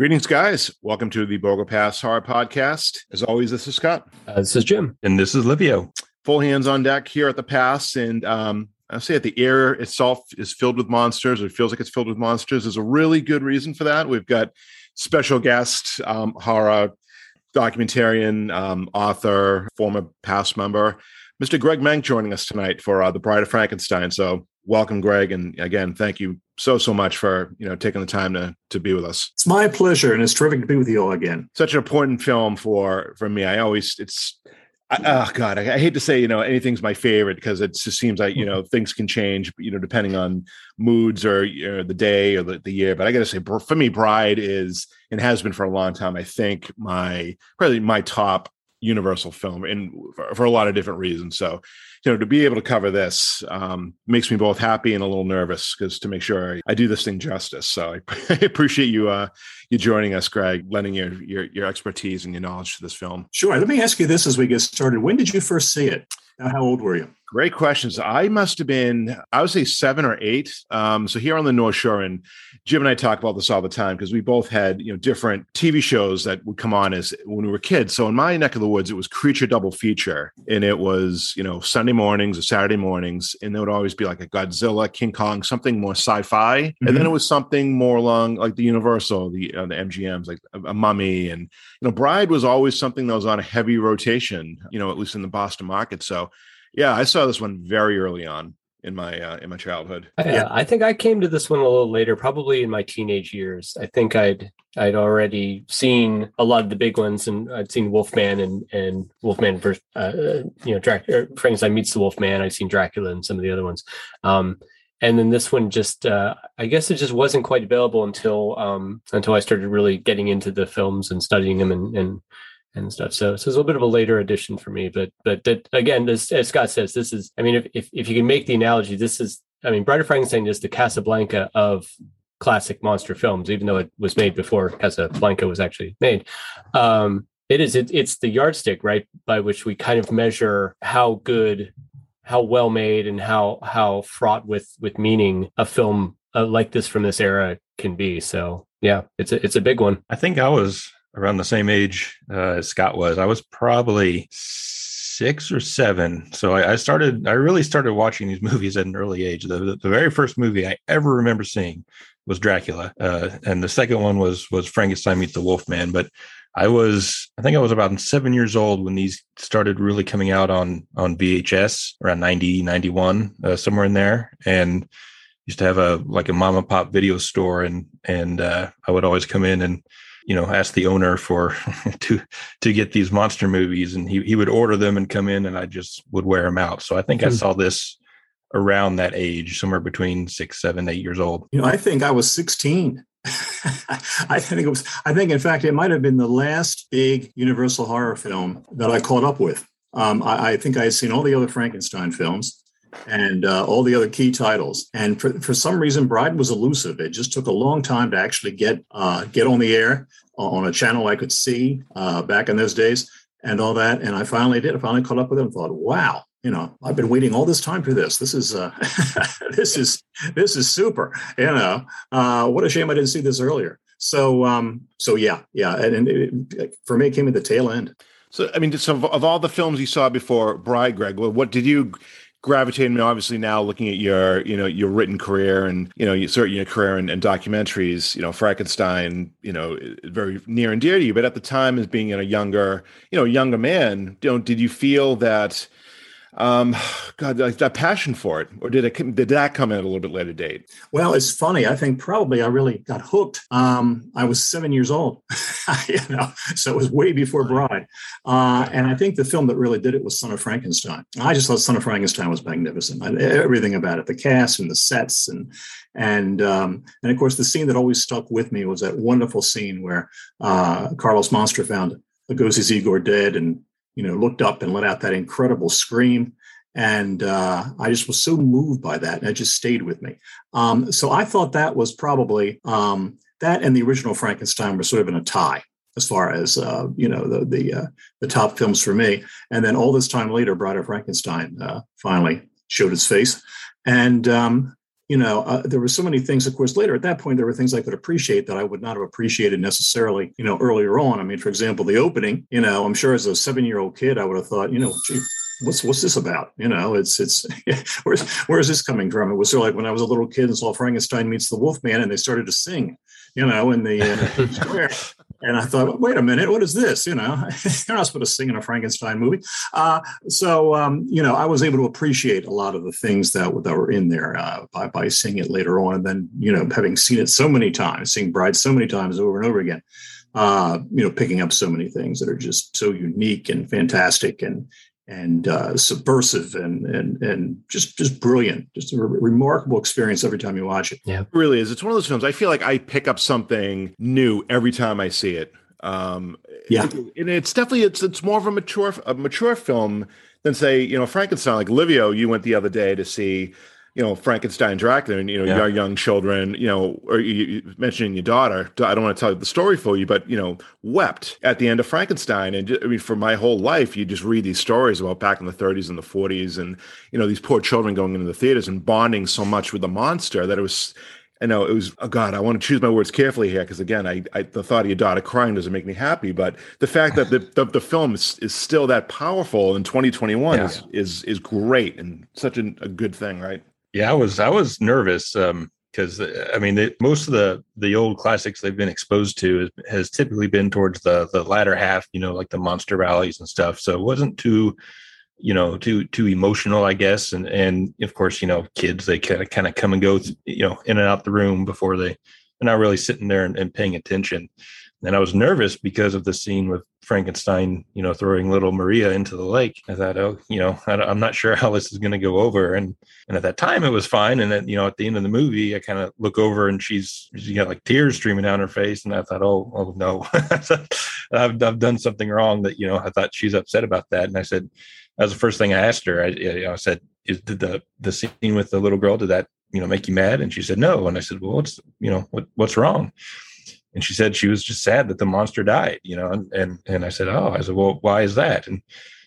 Greetings, guys. Welcome to the Borgo Pass Horror Podcast. As always, this is Scott. Uh, this is Jim. And this is Livio. Full hands on deck here at the pass. And um, I'll say that the air itself is filled with monsters, or it feels like it's filled with monsters. There's a really good reason for that. We've got special guest, um, horror documentarian, um, author, former past member, Mr. Greg Mank joining us tonight for uh, The Bride of Frankenstein. So welcome, Greg. And again, thank you so so much for you know taking the time to to be with us. It's my pleasure, and it's terrific to be with you all again. Such an important film for for me. I always it's. I, oh God, I, I, hate to say you know anything's my favorite because it just seems like you hmm. know things can change you know depending on moods or, or the day or the, the year. But I got to say, for me, Bride is and has been for a long time. I think my probably my top Universal film, and for, for a lot of different reasons. So you know, to be able to cover this um, makes me both happy and a little nervous because to make sure I, I, do this thing justice. So I, I appreciate you uh, you joining us, Greg, lending your, your your expertise and your knowledge to this film. Sure. Let me ask you this as we get started. When did you first see it? How old were you? Great questions. I must have been, I would say seven or eight. Um, so here on the North Shore, and Jim and I talk about this all the time because we both had, you know, different TV shows that would come on as when we were kids. So in my neck of the woods, it was Creature Double Feature, and it was, you know, Sunday mornings or Saturday mornings, and there would always be like a Godzilla, King Kong, something more sci-fi, mm-hmm. and then it was something more along like the Universal, the uh, the MGM's, like a, a Mummy, and you know, Bride was always something that was on a heavy rotation, you know, at least in the Boston market. So yeah, I saw this one very early on in my uh, in my childhood. Yeah, I think I came to this one a little later, probably in my teenage years. I think I'd I'd already seen a lot of the big ones, and I'd seen Wolfman and and Wolfman versus uh, you know Dracula. Frankenstein meets the Wolfman. I'd seen Dracula and some of the other ones. Um, and then this one just uh, I guess it just wasn't quite available until um, until I started really getting into the films and studying them and and and stuff. So, so it's a little bit of a later addition for me, but but that again, as, as Scott says, this is. I mean, if, if if you can make the analogy, this is. I mean, Bride of Frankenstein is the Casablanca of classic monster films, even though it was made before Casablanca was actually made. Um, it is. It, it's the yardstick, right, by which we kind of measure how good, how well made, and how how fraught with with meaning a film uh, like this from this era can be. So, yeah, it's a it's a big one. I think I was around the same age uh, as Scott was. I was probably six or seven. So I, I, started, I really started watching these movies at an early age. The, the, the very first movie I ever remember seeing was Dracula. Uh, and the second one was, was Frankenstein meets the Wolfman. But I was, I think I was about seven years old when these started really coming out on, on VHS around 90, 91, uh, somewhere in there. And used to have a, like a mom and pop video store. And, and, uh, I would always come in and, you know ask the owner for to to get these monster movies and he, he would order them and come in and i just would wear them out so i think mm-hmm. i hmm. saw this around that age somewhere between six seven eight years old you know i think i was 16 I think it was. I think, in fact, it might have been the last big Universal horror film that I caught up with. Um, I, I, think I had seen all the other Frankenstein films, and uh, all the other key titles. And for, for some reason, Bride was elusive. It just took a long time to actually get uh, get on the air on a channel I could see uh, back in those days and all that. And I finally did. I finally caught up with it and thought, wow, you know, I've been waiting all this time for this. This is uh, this is this is super. You know, uh, what a shame I didn't see this earlier. So um, so yeah, yeah, and, and it, for me, it came at the tail end. So, I mean, so of all the films you saw before Bride, Greg, what did you gravitated me obviously now looking at your you know your written career and you know you sort your career and, and, documentaries you know frankenstein you know very near and dear to you but at the time as being in a younger you know younger man know did you feel that Um, God, like that passion for it, or did it did that come in at a little bit later date? Well, it's funny. I think probably I really got hooked. Um, I was seven years old, you know, so it was way before Bride. Uh, and I think the film that really did it was Son of Frankenstein. I just thought Son of Frankenstein was magnificent. I, everything about it, the cast and the sets, and and um, and of course the scene that always stuck with me was that wonderful scene where uh, Karloff's Monster found Lugosi's Igor dead and you know, looked up and let out that incredible scream. And uh, I just was so moved by that, and it just stayed with me. Um, so I thought that was probably um, that and the original Frankenstein were sort of in a tie as far as uh, you know the the uh, the top films for me. And then all this time later, Bride of Frankenstein uh, finally showed its face, and um, you know, uh, there were so many things. Of course, later at that point, there were things I could appreciate that I would not have appreciated necessarily, you know, earlier on. I mean, for example, the opening. You know, I'm sure as a seven year old kid, I would have thought, you know, gee, what's what's this about? You know, it's it's where's where is this coming from? It was sort of like when I was a little kid and saw Frankenstein meets the Wolfman, and they started to sing, you know, in the uh, square. And I thought, wait a minute, what is this? You know, you're not supposed to sing in a Frankenstein movie. Uh, so, um, you know, I was able to appreciate a lot of the things that, that were in there uh, by, by seeing it later on. And then, you know, having seen it so many times, seeing Bride so many times over and over again, uh, you know, picking up so many things that are just so unique and fantastic and, and uh, subversive and and and just just brilliant. Just a re- remarkable experience every time you watch it. Yeah, it really is. It's one of those films. I feel like I pick up something new every time I see it. Um, yeah, and it's definitely it's it's more of a mature a mature film than say you know Frankenstein. Like Livio, you went the other day to see you know Frankenstein, Dracula, and you know yeah. your young children, you know, or you, you mentioning your daughter. I don't want to tell the story for you, but you know, wept at the end of Frankenstein. And I mean, for my whole life, you just read these stories about back in the 30s and the 40s, and you know, these poor children going into the theaters and bonding so much with the monster that it was. I know it was. Oh God, I want to choose my words carefully here because again, I, I, the thought of your daughter crying doesn't make me happy. But the fact that the the, the film is, is still that powerful in 2021 yeah. is, is is great and such a, a good thing, right? Yeah, I was I was nervous because um, I mean most of the the old classics they've been exposed to has, has, typically been towards the the latter half, you know, like the monster rallies and stuff. So it wasn't too you know too too emotional i guess and and of course you know kids they kind of kind of come and go you know in and out the room before they they're not really sitting there and, and paying attention and I was nervous because of the scene with Frankenstein, you know, throwing little Maria into the lake. I thought, oh, you know, I, am not sure how this is going to go over. And and at that time, it was fine. And then, you know, at the end of the movie, I kind of look over and she's she got like tears streaming down her face, and I thought, oh, oh no, I've I've done something wrong. That you know, I thought she's upset about that. And I said, that was the first thing I asked her. I, you know, I said, is did the the scene with the little girl did that you know make you mad? And she said no. And I said, well, what's you know what what's wrong? And she said she was just sad that the monster died you know and and, and i said oh i said well why is that? And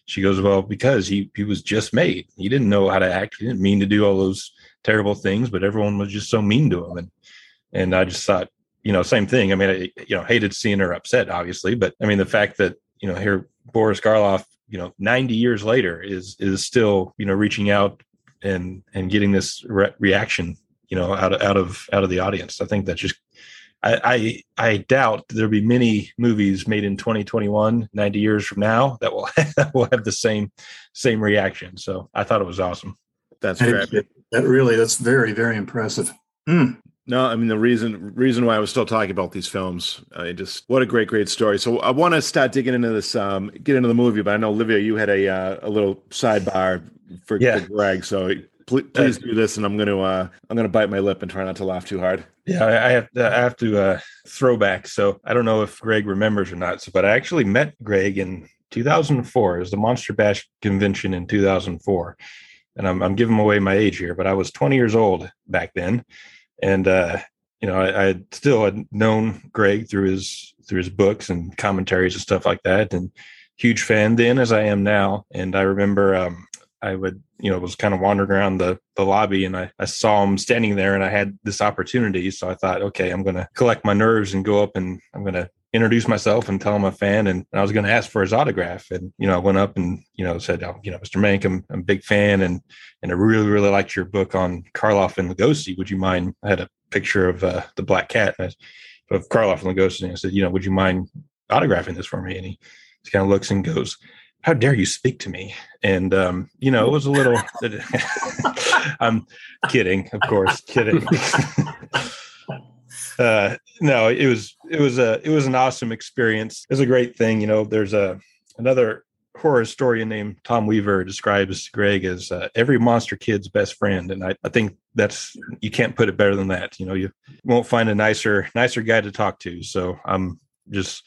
she goes well because he he was just made. He didn't know how to act. He didn't mean to do all those terrible things but everyone was just so mean to him. And and i just thought you know same thing. I mean i you know hated seeing her upset obviously but i mean the fact that you know here boris karloff you know 90 years later is is still you know reaching out and and getting this re- reaction you know out of out of out of the audience. I think that just I, I, I doubt there'll be many movies made in 2021, 90 years from now that will that will have the same same reaction. So I thought it was awesome. That's great. That really that's very very impressive. Mm. No, I mean the reason reason why I was still talking about these films, I just what a great great story. So I want to start digging into this, um, get into the movie. But I know Livio, you had a uh, a little sidebar for, yeah. for Greg, so please, please do this, and I'm going to uh, I'm going to bite my lip and try not to laugh too hard. Yeah, I have to, I have to uh, throw back. So I don't know if Greg remembers or not. So, but I actually met Greg in 2004. It was the Monster Bash convention in 2004, and I'm I'm giving away my age here, but I was 20 years old back then, and uh, you know I, I still had known Greg through his through his books and commentaries and stuff like that, and huge fan then as I am now. And I remember um, I would, you know, was kind of wandering around the, the lobby and I, I saw him standing there and I had this opportunity. So I thought, okay, I'm to collect my nerves and go up and I'm to introduce myself and tell him I'm a fan. And, I was going to ask for his autograph. And, you know, I went up and, you know, said, oh, you know, Mr. Mank, I'm, I'm a big fan. And, and I really, really liked your book on Karloff and Lugosi. Would you mind? I had a picture of uh, the black cat of Karloff and Lugosi. And I said, you know, would you mind autographing this for me? And he kind of looks and goes, how dare you speak to me? And um, you know, it was a little. I'm kidding, of course, kidding. uh, no, it was it was a it was an awesome experience. It was a great thing. You know, there's a another horror historian named Tom Weaver describes Greg as uh, every monster kid's best friend, and I, I think that's you can't put it better than that. You know, you won't find a nicer nicer guy to talk to. So I'm just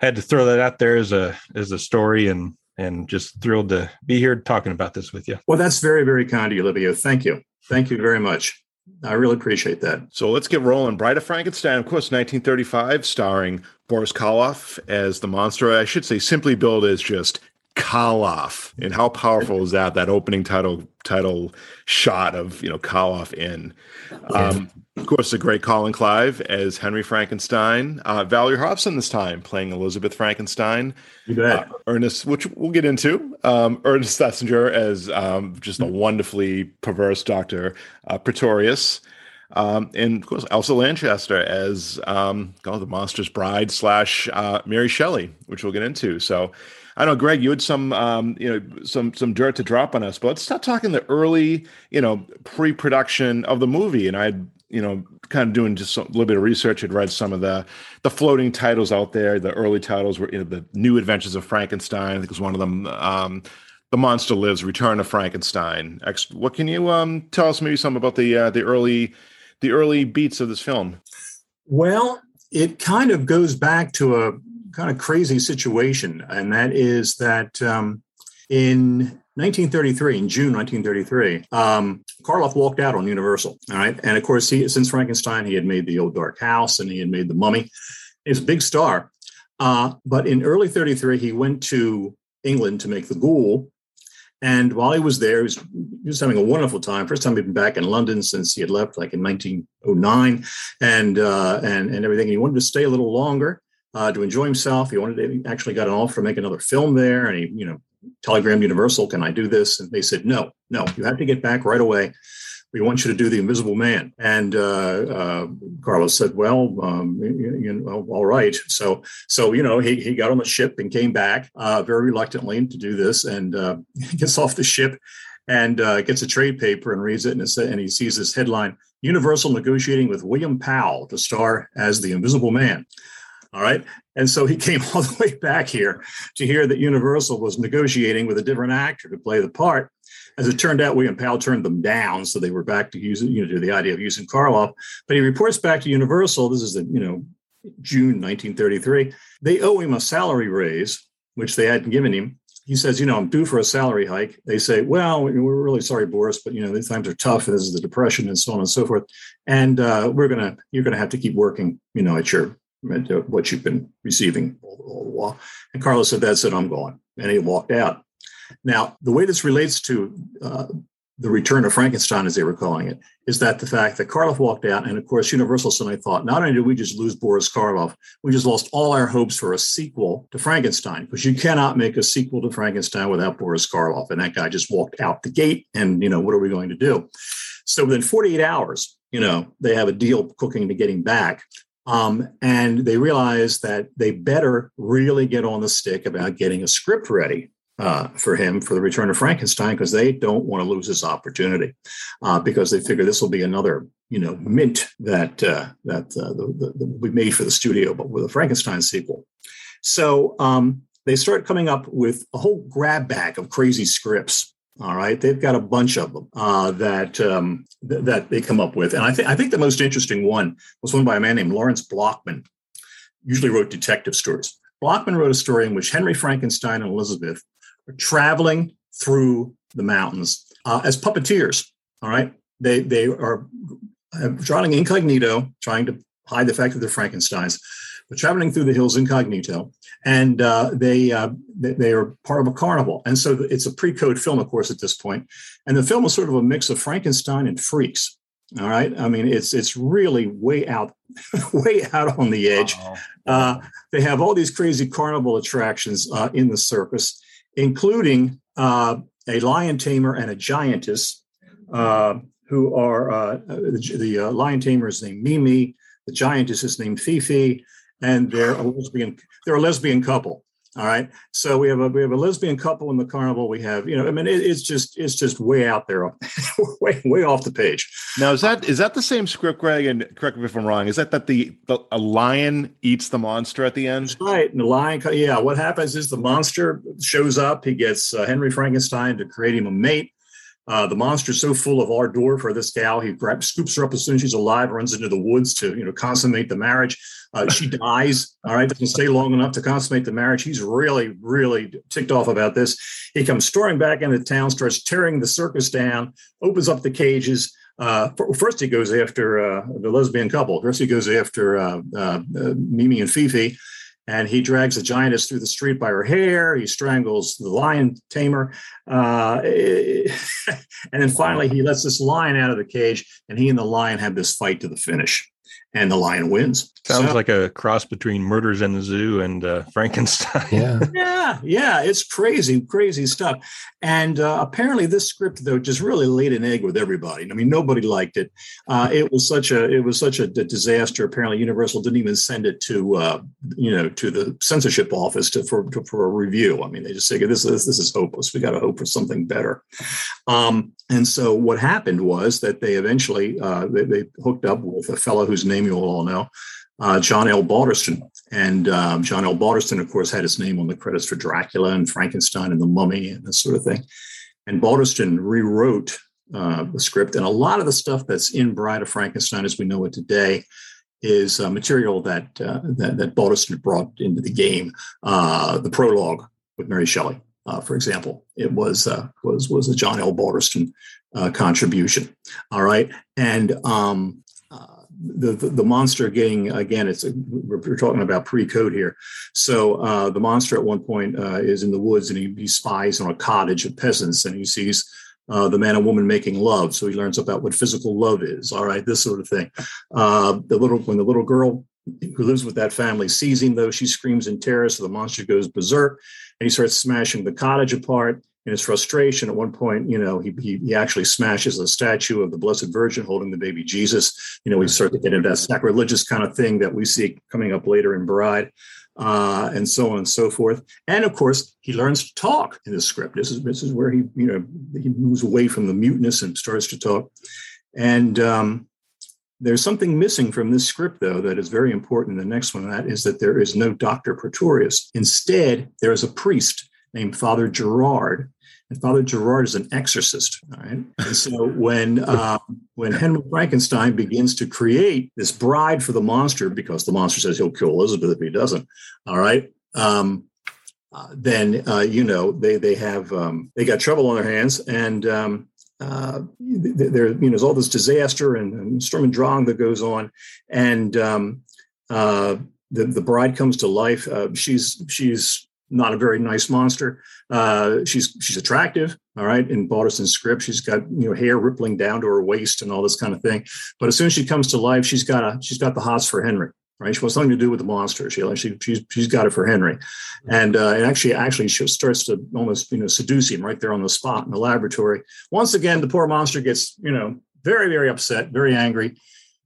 had to throw that out there as a as a story and and just thrilled to be here talking about this with you. Well, that's very very kind of you, Livio. Thank you. Thank you very much. I really appreciate that. So let's get rolling. Bride of Frankenstein, of course, 1935, starring Boris Karloff as the monster. I should say, simply billed as just Karloff. And how powerful is that? That opening title title shot of you know Karloff in. Um, of course, the great Colin Clive as Henry Frankenstein. Uh, Valerie Hobson this time playing Elizabeth Frankenstein. You bet. Uh, Ernest, which we'll get into. Um, Ernest Thesiger as um, just a wonderfully perverse Doctor uh, Pretorius. Um, and of course, Elsa Lanchester as um, oh, the monster's bride slash uh, Mary Shelley, which we'll get into. So, I know, Greg, you had some, um, you know, some some dirt to drop on us, but let's start talking the early, you know, pre-production of the movie. And I, you know, kind of doing just a little bit of research. Had read some of the the floating titles out there. The early titles were, you know, the New Adventures of Frankenstein. I think it was one of them. Um, the Monster Lives, Return of Frankenstein. What can you um, tell us maybe some about the uh, the early the early beats of this film? Well, it kind of goes back to a kind of crazy situation, and that is that um, in 1933, in June 1933, um, Karloff walked out on Universal. All right, and of course, he since Frankenstein, he had made the Old Dark House and he had made the Mummy. He's a big star. Uh, but in early 33, he went to England to make the Ghoul, and while he was there, he was, he was having a wonderful time. First time he'd been back in London since he had left, like in 1909, and uh, and and everything. And he wanted to stay a little longer uh, to enjoy himself. He wanted to he actually got an offer to make another film there, and he you know telegrammed Universal, "Can I do this?" And they said, "No, no, you have to get back right away." we want you to do the Invisible Man. And uh, uh, Karloff said, well, um, you, you, know, all right. So, so you know, he, he got on the ship and came back uh, very reluctantly to do this, and uh, gets off the ship and uh, gets a trade paper and reads it, and, and he sees this headline: Universal negotiating with William Powell to star as the Invisible Man. All right. And so he came all the way back here to hear that Universal was negotiating with a different actor to play the part. As it turned out, William Powell turned them down, so they were back to using, you know, to the idea of using Karloff. But he reports back to Universal. This is the, you know, June 1933. They owe him a salary raise, which they hadn't given him. He says, you know, I'm due for a salary hike. They say, well, we're really sorry, Boris, but you know, these times are tough, this is the depression, and so on and so forth. And uh, we're gonna, you're gonna have to keep working, you know, at your what you've been receiving all, all the while. And Karloff said, that's it, I'm gone. And he walked out. Now, the way this relates to uh, the return of Frankenstein, as they were calling it, is that the fact that Karloff walked out, and of course, Universal suddenly thought, not only did we just lose Boris Karloff, we just lost all our hopes for a sequel to Frankenstein, because you cannot make a sequel to Frankenstein without Boris Karloff. And that guy just walked out the gate, and, you know, what are we going to do? So within 48 hours, you know, they have a deal cooking to getting back. Um, and they realize that they better really get on the stick about getting a script ready uh, for him for the return of Frankenstein because they don't want to lose this opportunity uh, because they figure this will be another you know mint that uh, that uh, the, the, be made for the studio, but with a Frankenstein sequel. So um, they start coming up with a whole grab bag of crazy scripts. All right, they've got a bunch of them uh, that um, th- that they come up with, and I think I think the most interesting one was one by a man named Lawrence Blochman. Usually wrote detective stories. Blochman wrote a story in which Henry Frankenstein and Elizabeth are traveling through the mountains uh, as puppeteers. All right, they they are traveling incognito, trying to hide the fact that they're Frankenstein's, traveling through the hills incognito, and uh, they, uh, they, they are part of a carnival. And so it's a pre-code film, of course, at this point, and the film is sort of a mix of Frankenstein and freaks. All right, I mean it's it's really way out, way out on the edge. Uh, they have all these crazy carnival attractions uh, in the circus including uh, a lion tamer and a giantess, uh, who are uh, the, the uh, lion tamer is named Mimi, the giantess is named Fifi, and they're a lesbian. They're a lesbian couple. All right. So we have a we have a lesbian couple in the carnival. We have you know I mean it, it's just it's just way out there, way way off the page. Now is that is that the same script, Greg? And correct me if I'm wrong. Is that that the, the a lion eats the monster at the end? That's right. And the lion. Yeah. What happens is the monster shows up. He gets uh, Henry Frankenstein to create him a mate. Uh, the monster's so full of ardor for this gal, he grabs, scoops her up as soon as she's alive, runs into the woods to you know consummate the marriage. Uh, she dies. All right, doesn't stay long enough to consummate the marriage. He's really, really ticked off about this. He comes storming back into town, starts tearing the circus down, opens up the cages. Uh, first, he goes after uh, the lesbian couple. First, he goes after uh, uh, Mimi and Fifi and he drags the giantess through the street by her hair. He strangles the lion tamer. Uh, and then finally, he lets this lion out of the cage, and he and the lion have this fight to the finish and the lion wins. Sounds so, like a cross between Murders in the Zoo and uh, Frankenstein. Yeah, yeah, yeah. It's crazy, crazy stuff. And uh, apparently, this script though just really laid an egg with everybody. I mean, nobody liked it. Uh, it was such a it was such a disaster. Apparently, Universal didn't even send it to uh, you know to the censorship office to, for to, for a review. I mean, they just say this is this is hopeless. We got to hope for something better. Um, and so what happened was that they eventually uh, they, they hooked up with a fellow whose name you all know uh, John L. Balderston. And um, John L. Balderston, of course, had his name on the credits for Dracula and Frankenstein and the Mummy and this sort of thing. And Balderston rewrote uh, the script. And a lot of the stuff that's in Bride of Frankenstein as we know it today is uh, material that, uh, that, that Balderston brought into the game. Uh, the prologue with Mary Shelley, uh, for example, it was was was a John L. Balderston contribution. All right, and um, the, the, the monster getting again it's a, we're, talking about pre-code here. So uh, the monster at one point uh, is in the woods and he, he, spies on a cottage of peasants and he sees uh, the man and woman making love. So he learns about what physical love is. All right? This sort of thing. Uh, the little when the little girl who lives with that family sees him though she screams in terror. So the monster goes berserk and he starts smashing the cottage apart in his frustration, at one point, you know, he, he, he actually smashes a statue of the Blessed Virgin holding the baby Jesus. You know, we start to get into that sacrilegious kind of thing that we see coming up later in Bride, uh, and so on and so forth. And of course, he learns to talk in the script. This is this is where he, you know, he moves away from the muteness and starts to talk. And um, there's something missing from this script, though, that is very important. The next one, that is that there is no Dr. Pretorius. Instead, there is a priest named Father Gerard. And Father Gerard is an exorcist. All right. And so when uh, when Henry Frankenstein begins to create this bride for the monster, because the monster says he'll kill Elizabeth if he doesn't, all right. Um, uh, then uh, you know they they have um, they got trouble on their hands, and um, uh, there you know there's all this disaster and, storm and Sturm und Drang that goes on, and um, uh, the the bride comes to life. Uh, she's she's not a very nice monster. Uh, she's she's attractive, all right. In Balderston's script, she's got you know hair rippling down to her waist and all this kind of thing. But as soon as she comes to life, she's got a she's got the hots for Henry, right? She wants something to do with the monster. She she she's she's got it for Henry, and uh, and actually actually she starts to almost you know seduce him right there on the spot in the laboratory. Once again, the poor monster gets you know very very upset, very angry,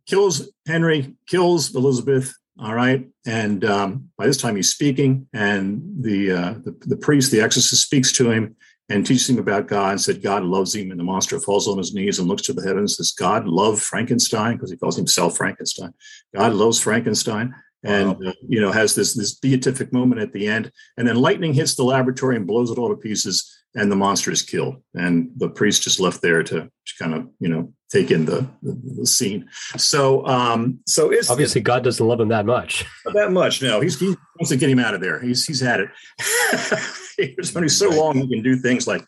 kills Henry, kills Elizabeth, all right. And um, by this time, he's speaking, and the, uh, the, the priest, the exorcist, speaks to him and teaches him about God and said God loves him. And the monster falls on his knees and looks to the heavens. Says God love Frankenstein because he calls himself Frankenstein. God loves Frankenstein, and wow. uh, you know has this this beatific moment at the end. And then lightning hits the laboratory and blows it all to pieces and the monster is killed and the priest just left there to kind of you know take in the the, the scene so um so it's obviously god doesn't love him that much that much no he's he wants to get him out of there. He's he's had it. There's only so long he can do things like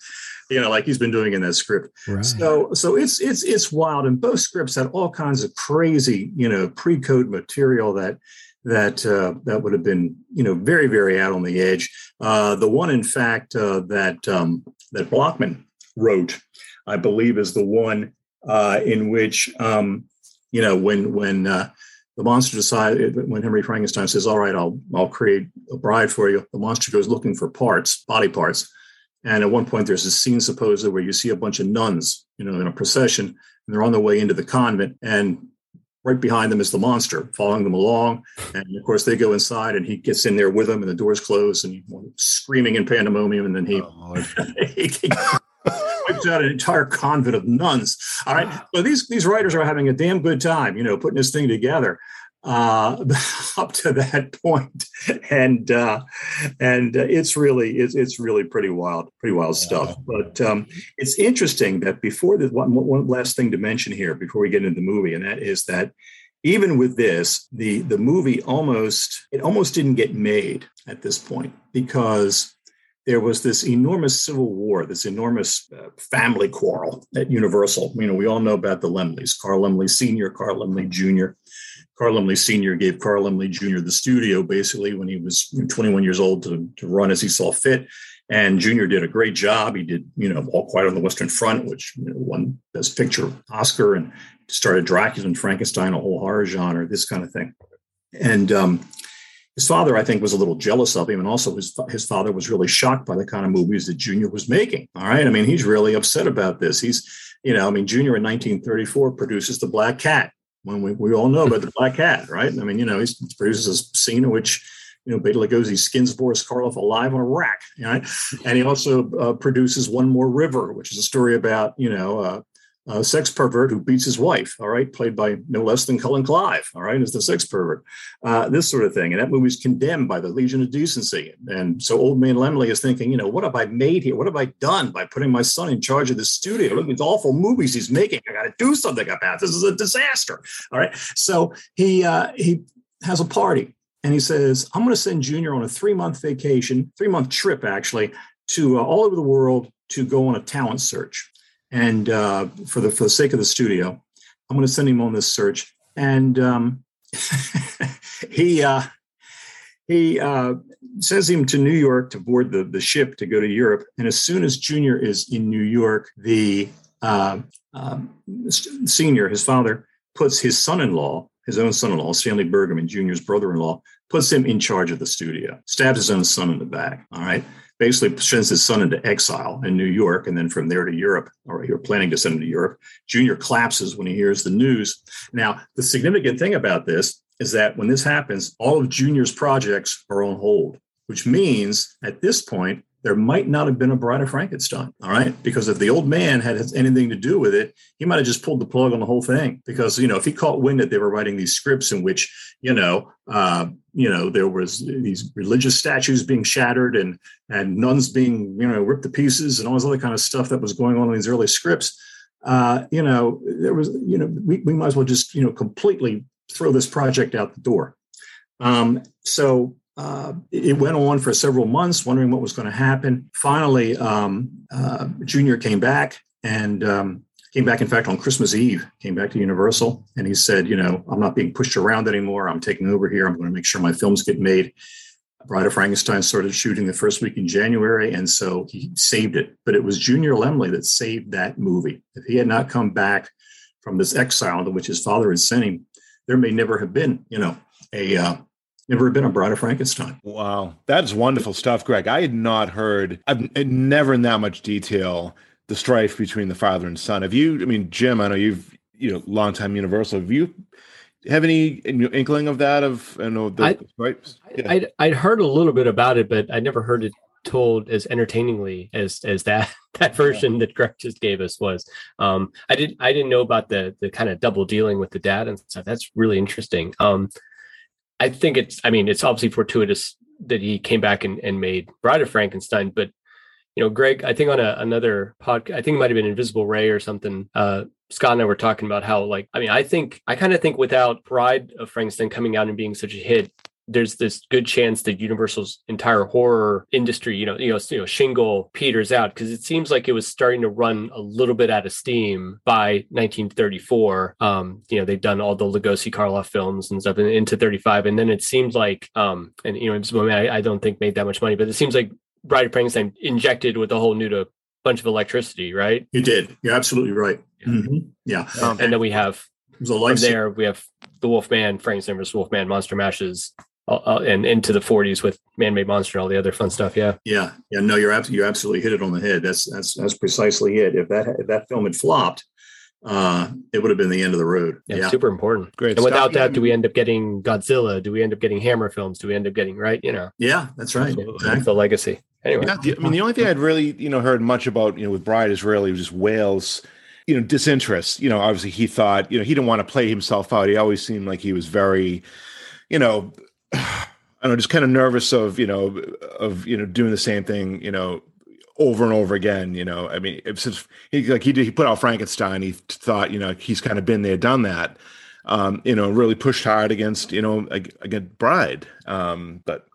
you know like he's been doing in that script. Right. so so it's it's it's wild. And both scripts had all kinds of crazy you know pre-code material that that uh, that would have been you know very very out on the edge. Uh, the one, in fact, uh, that um, that Blochman wrote, I believe, is the one uh, in which um, you know when when uh, the monster decides when Henry Frankenstein says, "All right, I'll I'll create a bride for you." The monster goes looking for parts, body parts, and at one point there's a scene supposedly where you see a bunch of nuns, you know, in a procession, and they're on their way into the convent, and right behind them is the monster following them along. And of course, they go inside and he gets in there with them and the doors close and he's screaming in pandemonium. And then he, oh, he, he wipes out an entire convent of nuns. All right. So these, these writers are having a damn good time, you know, putting this thing together uh, up to that point, and uh, and uh, it's really it's, it's really pretty wild, pretty wild stuff. But um, it's interesting that before the one, one last thing to mention here before we get into the movie, and that is that even with this, the the movie almost it almost didn't get made at this point because there was this enormous civil war, this enormous uh, family quarrel at Universal. You know, we all know about the Laemmles, Carl Laemmle Sr., Carl Laemmle Jr. Carl Laemmle Sr. gave Carl Laemmle Jr. the studio basically when he was 21 years old to, to run as he saw fit. And Jr. did a great job. He did, you know, All Quiet on the Western Front, which you know, won Best Picture Oscar, and started Dracula and Frankenstein, a whole horror genre, this kind of thing. And um, his father, I think, was a little jealous of him, and also his his father was really shocked by the kind of movies that Junior was making. All right, I mean, he's really upset about this. He's, you know, I mean, Junior in 1934 produces The Black Cat, when we, we all know about the black cat, right? I mean, you know, he produces a scene in which, you know, Bela Lugosi skins Boris Karloff alive on a rack, right? And he also uh, produces One More River, which is a story about, you know, uh, a sex pervert who beats his wife, all right, played by no less than Colin Clive, all right, is the sex pervert, uh, this sort of thing. And that movie's condemned by the Legion of Decency. And so old man Laemmle is thinking, you know, what have I made here? What have I done by putting my son in charge of the studio? Look at these awful movies he's making. I got to do something about this. This is a disaster. All right. So he uh, he has a party and he says, I'm going to send Junior on a three month vacation, three month trip actually, to uh, all over the world to go on a talent search. And uh, for the for the sake of the studio, I'm going to send him on this search. And um, he uh, he uh, sends him to New York to board the, the ship to go to Europe. And as soon as Junior is in New York, the uh, um, senior, his father, puts his son-in-law, his own son-in-law, Stanley Bergerman, Junior's brother-in-law, puts him in charge of the studio, stabs his own son in the back. All right basically sends his son into exile in New York and then from there to Europe, or you're planning to send him to Europe. Junior collapses when he hears the news. Now, the significant thing about this is that when this happens, all of Junior's projects are on hold, which means at this point, there might not have been a Bride of Frankenstein. All right. Because if the old man had anything to do with it, he might have just pulled the plug on the whole thing. Because, you know, if he caught wind that they were writing these scripts in which, you know, uh, you know, there was these religious statues being shattered and and nuns being, you know, ripped to pieces and all this other kind of stuff that was going on in these early scripts. Uh, you know, there was, you know, we, we might as well just, you know, completely throw this project out the door. Um, so uh, it went on for several months, wondering what was going to happen. Finally, um, uh, Junior came back and um, came back, in fact, on Christmas Eve, came back to Universal. And he said, You know, I'm not being pushed around anymore. I'm taking over here. I'm going to make sure my films get made. Bride of Frankenstein started shooting the first week in January, and so he saved it. But it was Junior Laemmle that saved that movie. If he had not come back from this exile to which his father had sent him, there may never have been, you know, a uh, never have been a Bride of Frankenstein. Wow, that's wonderful stuff, Greg. I had not heard. I've never in that much detail the strife between the father and son. Have you? I mean, Jim, I know you've you know long time Universal. Have you have any inkling of that? Of I know the I, stripes. Yeah. I'd, I'd heard a little bit about it, but I never heard it told as entertainingly as as that that version yeah. that Greg just gave us was. Um, I didn't I didn't know about the the kind of double dealing with the dad and stuff. That's really interesting. Um, I think it's, I mean, it's obviously fortuitous that he came back and, and made Bride of Frankenstein, but you know, Greg, I think on a, another podcast, I think it might have been Invisible Ray or something. Uh, Scott and I were talking about how, like, I mean, I think, I kind of think without Bride of Frankenstein coming out and being such a hit, there's this good chance that Universal's entire horror industry, you know, you know, you know, shingle peters out because it seems like it was starting to run a little bit out of steam by 1934. Um, you know, they've done all the Lugosi Karloff films and stuff into 35, and then it seems like, um, and you know, I, I don't think made that much money, but it seems like Bride of Frankenstein injected with a whole new to bunch of electricity, right? You did. You're absolutely right. Yeah. Mm-hmm. yeah. Um, and then we have from there we have the Wolfman, Frankenstein versus Wolfman, Monster Mashes, uh, uh, and into the 40s with man-made monster and all the other fun stuff yeah yeah yeah no you're absolutely you absolutely hit it on the head that's that's that's precisely it if that if that film had flopped uh, it would have been the end of the road. Yeah, Yeah. super important. Great. And without that, you- do we end up getting Godzilla? Do we end up getting Hammer films? Do we end up getting right? You know, Yeah, that's right. that's Exactly. the legacy. Anyway, Yeah, the, I mean, the only thing I'd really, you know, heard much about, you know, with Bride is really just Whale's, you know, disinterest. You know, obviously he thought, you know, he didn't want to play himself out. He always seemed like he was very, you know, I don't know, just kind of nervous of, you know, of, you know, doing the same thing, you know, over and over again. You know, I mean, it's just, he like he did, he put out Frankenstein. He thought, you know, he's kind of been there, done that. Um, you know, really pushed hard against, you know, against Bride. Um, but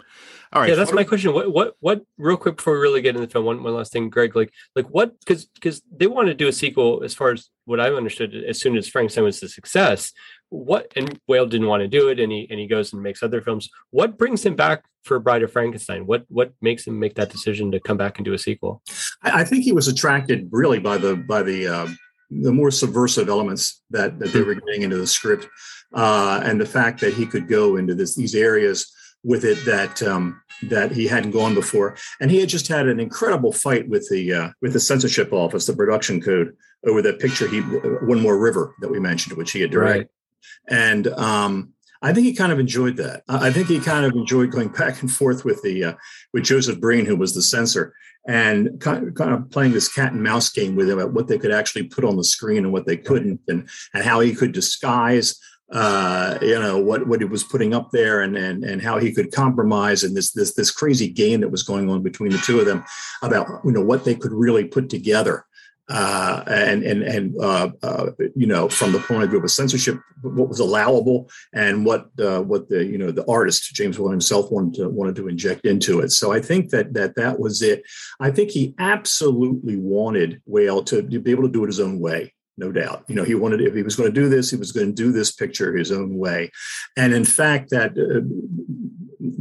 all right, yeah, that's my question. What, what, what? Real quick before we really get into the film, one, one last thing, Greg. Like, like what? Because, because they want to do a sequel. As far as what I've understood, as soon as Frankenstein was a success, what? And Whale didn't want to do it, and he and he goes and makes other films. What brings him back for Bride of Frankenstein? What, what makes him make that decision to come back and do a sequel? I, I think he was attracted really by the by the uh, the more subversive elements that, that they were getting into the script, uh, and the fact that he could go into this these areas with it that um, that he hadn't gone before, and he had just had an incredible fight with the uh, with the censorship office, the production code over that picture he one more river that we mentioned, which he had directed, and um, I think he kind of enjoyed that. I think he kind of enjoyed going back and forth with the uh, with Joseph Breen, who was the censor, and kind of, kind of playing this cat and mouse game with him about what they could actually put on the screen and what they couldn't, and and how he could disguise. Uh, you know what what he was putting up there, and and and how he could compromise, and this this this crazy game that was going on between the two of them about you know what they could really put together uh, and and and uh, uh, you know from the point of view of censorship, what was allowable and what uh, what the you know the artist James Whale himself wanted to wanted to inject into it. So I think that that that was it. I think he absolutely wanted Whale to, to be able to do it his own way. No doubt, you know, he wanted if he was going to do this, he was going to do this picture his own way, and in fact, that uh,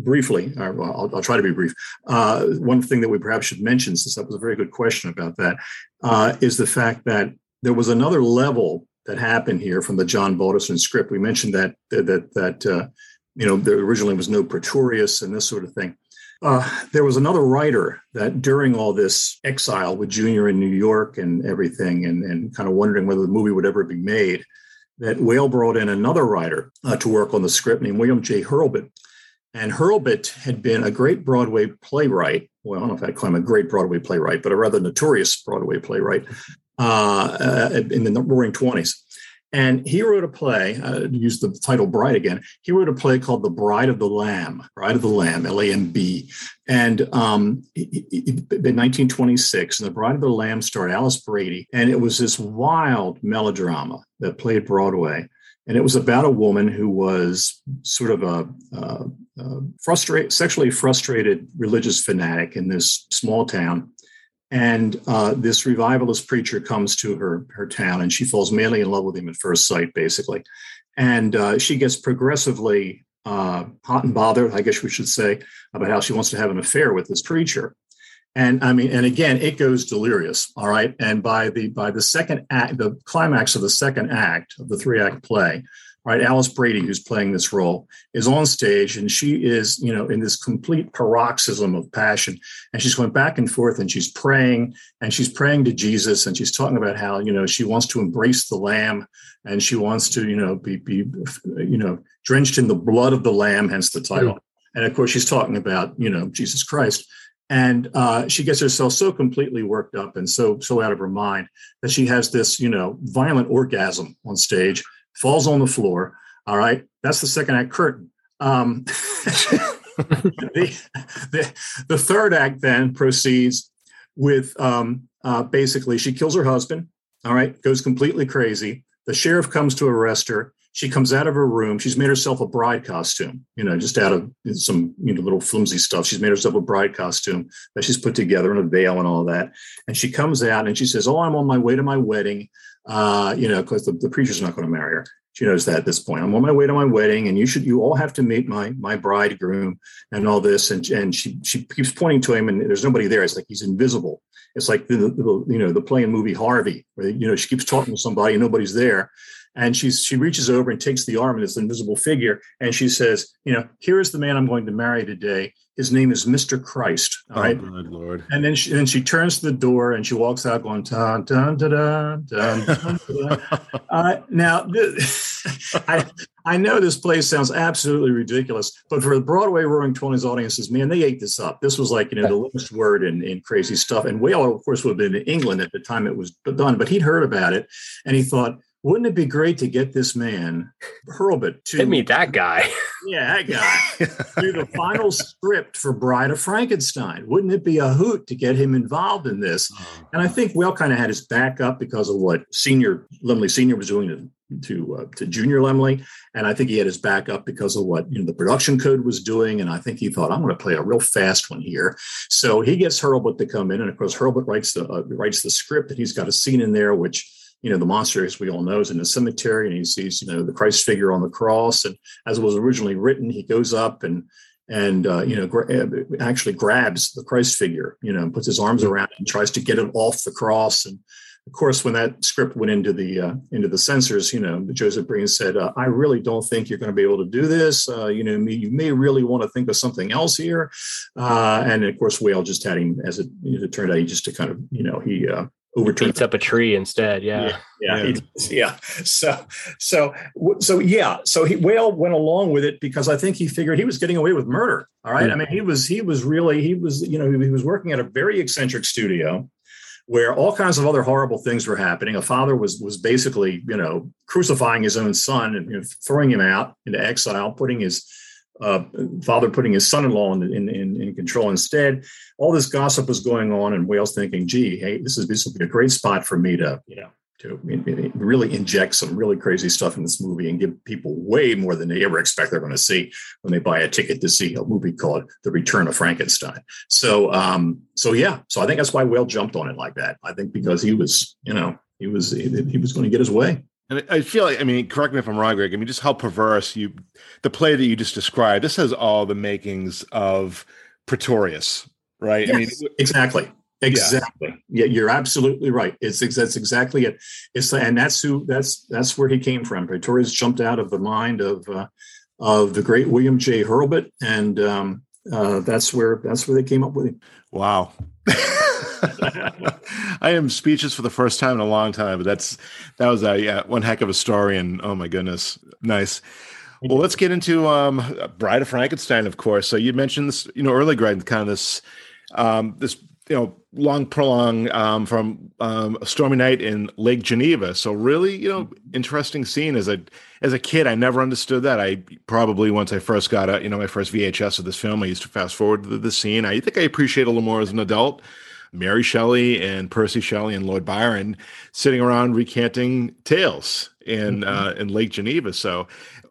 briefly, I'll, I'll try to be brief. Uh, one thing that we perhaps should mention, since that was a very good question about that, uh, is the fact that there was another level that happened here from the John Balderston script. We mentioned that that that uh, you know there originally was no Pretorius and this sort of thing. Uh, there was another writer that during all this exile with Junior in New York and everything, and, and kind of wondering whether the movie would ever be made, that Whale brought in another writer uh, to work on the script named William J. Hurlbut. And Hurlbut had been a great Broadway playwright. Well, I don't know if I'd call him a great Broadway playwright, but a rather notorious Broadway playwright uh, uh, in the Roaring Twenties. And he wrote a play, uh, use the title Bride again. He wrote a play called The Bride of the Lamb, Bride of the Lamb, L A M B. And um, in 1926, and The Bride of the Lamb starred Alice Brady. And it was this wild melodrama that played Broadway. And it was about a woman who was sort of a, uh, uh, frustrated, sexually frustrated religious fanatic in this small town. And uh, this revivalist preacher comes to her her town, and she falls madly in love with him at first sight, basically. And uh, she gets progressively uh, hot and bothered, I guess we should say, about how she wants to have an affair with this preacher. And I mean, and again, it goes delirious. All right. And by the by the second act, the climax of the second act of the three act play, right, Alice Brady, who's playing this role, is on stage and she is, you know, in this complete paroxysm of passion. And she's going back and forth and she's praying and she's praying to Jesus and she's talking about how, you know, she wants to embrace the lamb and she wants to, you know, be, be you know, drenched in the blood of the lamb, hence the title. And of course, she's talking about, you know, Jesus Christ. And uh, she gets herself so completely worked up and so so out of her mind that she has this, you know, violent orgasm on stage, falls on the floor. All right, that's the second act curtain. Um, the, the the third act then proceeds with um, uh, basically she kills her husband. All right, goes completely crazy. The sheriff comes to arrest her. She comes out of her room. She's made herself a bride costume, you know, just out of some you know little flimsy stuff. She's made herself a bride costume that she's put together and a veil and all that. And she comes out and she says, "Oh, I'm on my way to my wedding." Uh, you know, because the, the preacher's not going to marry her. She knows that at this point. I'm on my way to my wedding, and you should you all have to meet my my bridegroom and all this. And and she she keeps pointing to him, and there's nobody there. It's like he's invisible. It's like the, the you know the play and movie Harvey, where you know she keeps talking to somebody and nobody's there. And she's she reaches over and takes the arm of this invisible figure, and she says, "You know, here is the man I'm going to marry today. His name is Mr. Christ. All oh, right. good Lord. And then she, and she turns to the door and she walks out going, dun, dun, dun, dun, dun, dun, dun. uh, now, I, I know this place sounds absolutely ridiculous, but for the Broadway Roaring Twenties audiences, man, they ate this up. This was like, you know, the lowest word in, in crazy stuff. And Whale, of course, would have been in England at the time it was done, but he'd heard about it and he thought, wouldn't it be great to get this man Hurlbut to Hit me that guy. Yeah, that guy. do the final script for Bride of Frankenstein. Wouldn't it be a hoot to get him involved in this? Oh. And I think Whale kind of had his back up because of what Senior Laemmle Senior was doing to to, uh, to Junior Laemmle, and I think he had his back up because of what you know the production code was doing. And I think he thought, I'm going to play a real fast one here. So he gets Hurlbut to come in, and of course Hurlbut writes the uh, writes the script, and he's got a scene in there which you know, the monster, as we all know, is in the cemetery and he sees, you know, the Christ figure on the cross. And as it was originally written, he goes up and, and, uh, you know, gra- actually grabs the Christ figure, you know, and puts his arms around it and tries to get it off the cross. And of course, when that script went into the, uh, into the censors, you know, Joseph Breen said, uh, I really don't think you're going to be able to do this. Uh, you know, you may really want to think of something else here. Uh, and of course, Whale just had him, as it, it turned out, he just to kind of, you know, he, overturned Beats up a tree instead. Yeah. yeah, Yeah. yeah. yeah. So, so, so, yeah. So he Whale went along with it because I think he figured he was getting away with murder. All right. I mean, he was, he was really, he was, you know, he was working at a very eccentric studio where all kinds of other horrible things were happening. A father was was basically, you know, crucifying his own son and you know, throwing him out into exile, putting his uh, father putting his son-in-law in, in, in, in control instead. All this gossip was going on, and Whale's thinking, "Gee, hey, this is this will be a great spot for me to, you know, to really inject some really crazy stuff in this movie and give people way more than they ever expect they're going to see when they buy a ticket to see a movie called The Return of Frankenstein." So, um, so yeah, so I think that's why Whale jumped on it like that. I think because he was, you know, he was he, he was going to get his way. And I feel like, I mean, correct me if I'm wrong, Greg. I mean, just how perverse you, the play that you just described, this has all the makings of Pretorius, right? I mean, exactly. Exactly. Yeah. you're absolutely right. It's that's exactly it. It's and that's who that's that's where he came from. Pretorius jumped out of the mind of uh, of the great William J. Hurlbut, and um, uh, that's where that's where they came up with him. wow. I am speechless for the first time in a long time, but that's that was a yeah, one heck of a story, and oh my goodness, nice. Well, let's get into um, Bride of Frankenstein, of course. So you mentioned this, you know, early, Greg, kind of this, um, this, you know, long prolong um, from um, a stormy night in Lake Geneva. So really, you know, interesting scene. As a as a kid, I never understood that. I probably once I first got a, you know, my first VHS of this film, I used to fast forward the, the scene. I think I appreciate it a little more as an adult. Mary Shelley and Percy Shelley and Lord Byron sitting around recanting tales in uh, in Lake Geneva. So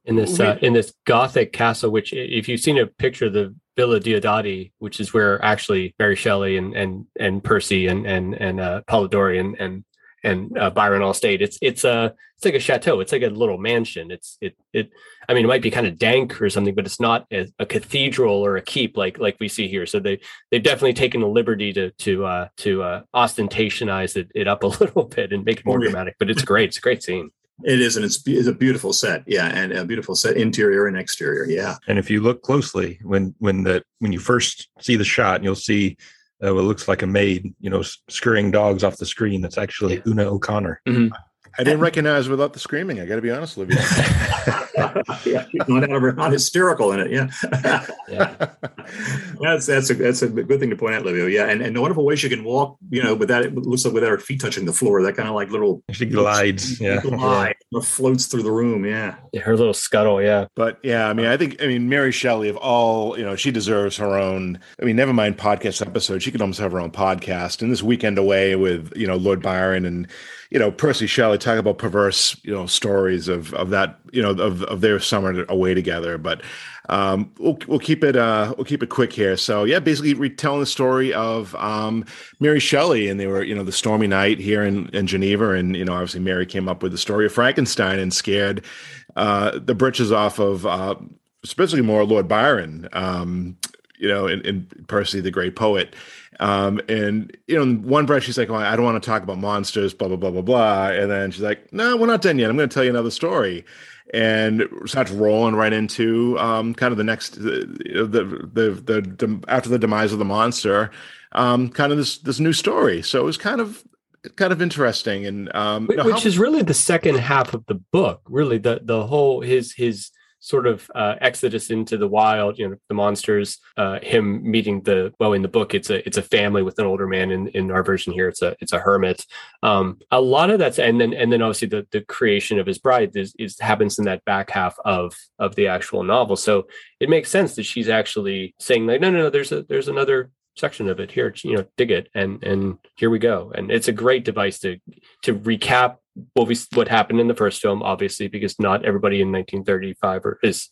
in this uh, in this gothic castle which if you've seen a picture of the villa diodati which is where actually mary shelley and and and percy and and and uh polidori and and and uh, byron all stayed it's it's a it's like a chateau it's like a little mansion it's it it i mean it might be kind of dank or something but it's not a, a cathedral or a keep like like we see here so they they've definitely taken the liberty to to uh to uh ostentationize it, it up a little bit and make it more Oh, dramatic but it's great it's a great scene It is, and it's, it's a beautiful set. Yeah, and a beautiful set, interior and exterior. Yeah, And if you look closely, when when the when you first see the shot, you'll see uh, what looks like a maid, you know, scurrying dogs off the screen. That's actually Yeah. Una O'Connor. I didn't recognize without the screaming. I got to be honest with you. yeah, not, not hysterical in it. Yeah. yeah That's that's a that's a good thing to point out, Livio. Yeah, and, and the wonderful way she can walk, you know, without it looks like without her feet touching the floor. That kind of like little She glides. Yeah. glide uh, floats through the room. Yeah, her little scuttle yeah But yeah, I mean, I think, I mean, Mary Shelley, of all, you know, she deserves her own. I mean, never mind podcast episode. She could almost have her own podcast. And this weekend away with, you know, Lord Byron and, you know, Percy Shelley talk about perverse, you know, stories of of that, you know, of of their summer away together. But um, we'll we'll keep it uh, we'll keep it quick here. So yeah, basically retelling the story of um, Mary Shelley, and they were, you know, the stormy night here in in Geneva, and you know, obviously Mary came up with the story of Frankenstein and scared uh, the britches off of uh, especially more Lord Byron, um, you know, and Percy, the great poet. Um, and you know, in one breath she's like, "Well, I don't want to talk about monsters," blah blah blah blah blah, and then she's like, "No, we're not done yet. I'm going to tell you another story." And starts rolling right into um, kind of the next the the, the the after the demise of the monster, um, kind of this this new story. So it was kind of kind of interesting and um, which, how- is really the second half of the book. Really, the the whole his his sort of uh, exodus into the wild you know the monsters uh, him meeting the well in the book it's a it's a family with an older man in, in our version here it's a it's a hermit. Um, a lot of that's and then and then obviously the the creation of his bride is, is happens in that back half of of the actual novel. So it makes sense that she's actually saying like no no no there's a there's another section of it here you know dig it and and here we go. And it's a great device to to recap what we what happened in the first film obviously because not everybody in 1935 or is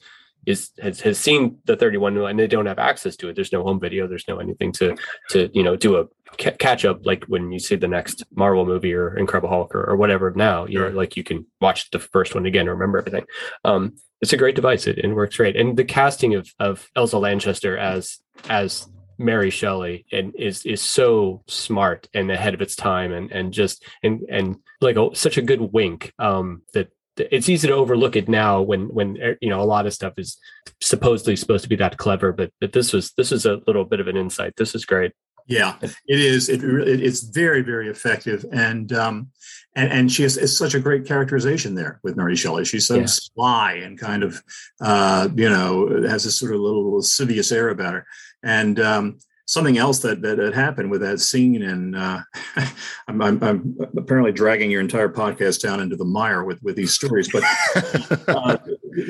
is has, has seen the 31 and they don't have access to it. There's no home video. There's no anything to to you know do a ca- catch up like when you see the next marvel movie or incredible hulk or, or whatever now you know like you can watch the first one again remember everything. Um it's a great device. It, it works great. And the casting of of elsa lanchester as as Mary Shelley and is is so smart and ahead of its time and and just and and like a, such a good wink um that it's easy to overlook it now when when er, you know a lot of stuff is supposedly supposed to be that clever but but this was this is a little bit of an insight. This is great. Yeah it is. It, it's very very effective. And um and, and she has such a great characterization there with Mary Shelley. She's so yeah. sly and kind of, uh, you know, has this sort of little lascivious air about her. And um, something else that, that happened with that scene, and uh, I'm, I'm, I'm, apparently dragging your entire podcast down into the mire with, with these stories. But uh,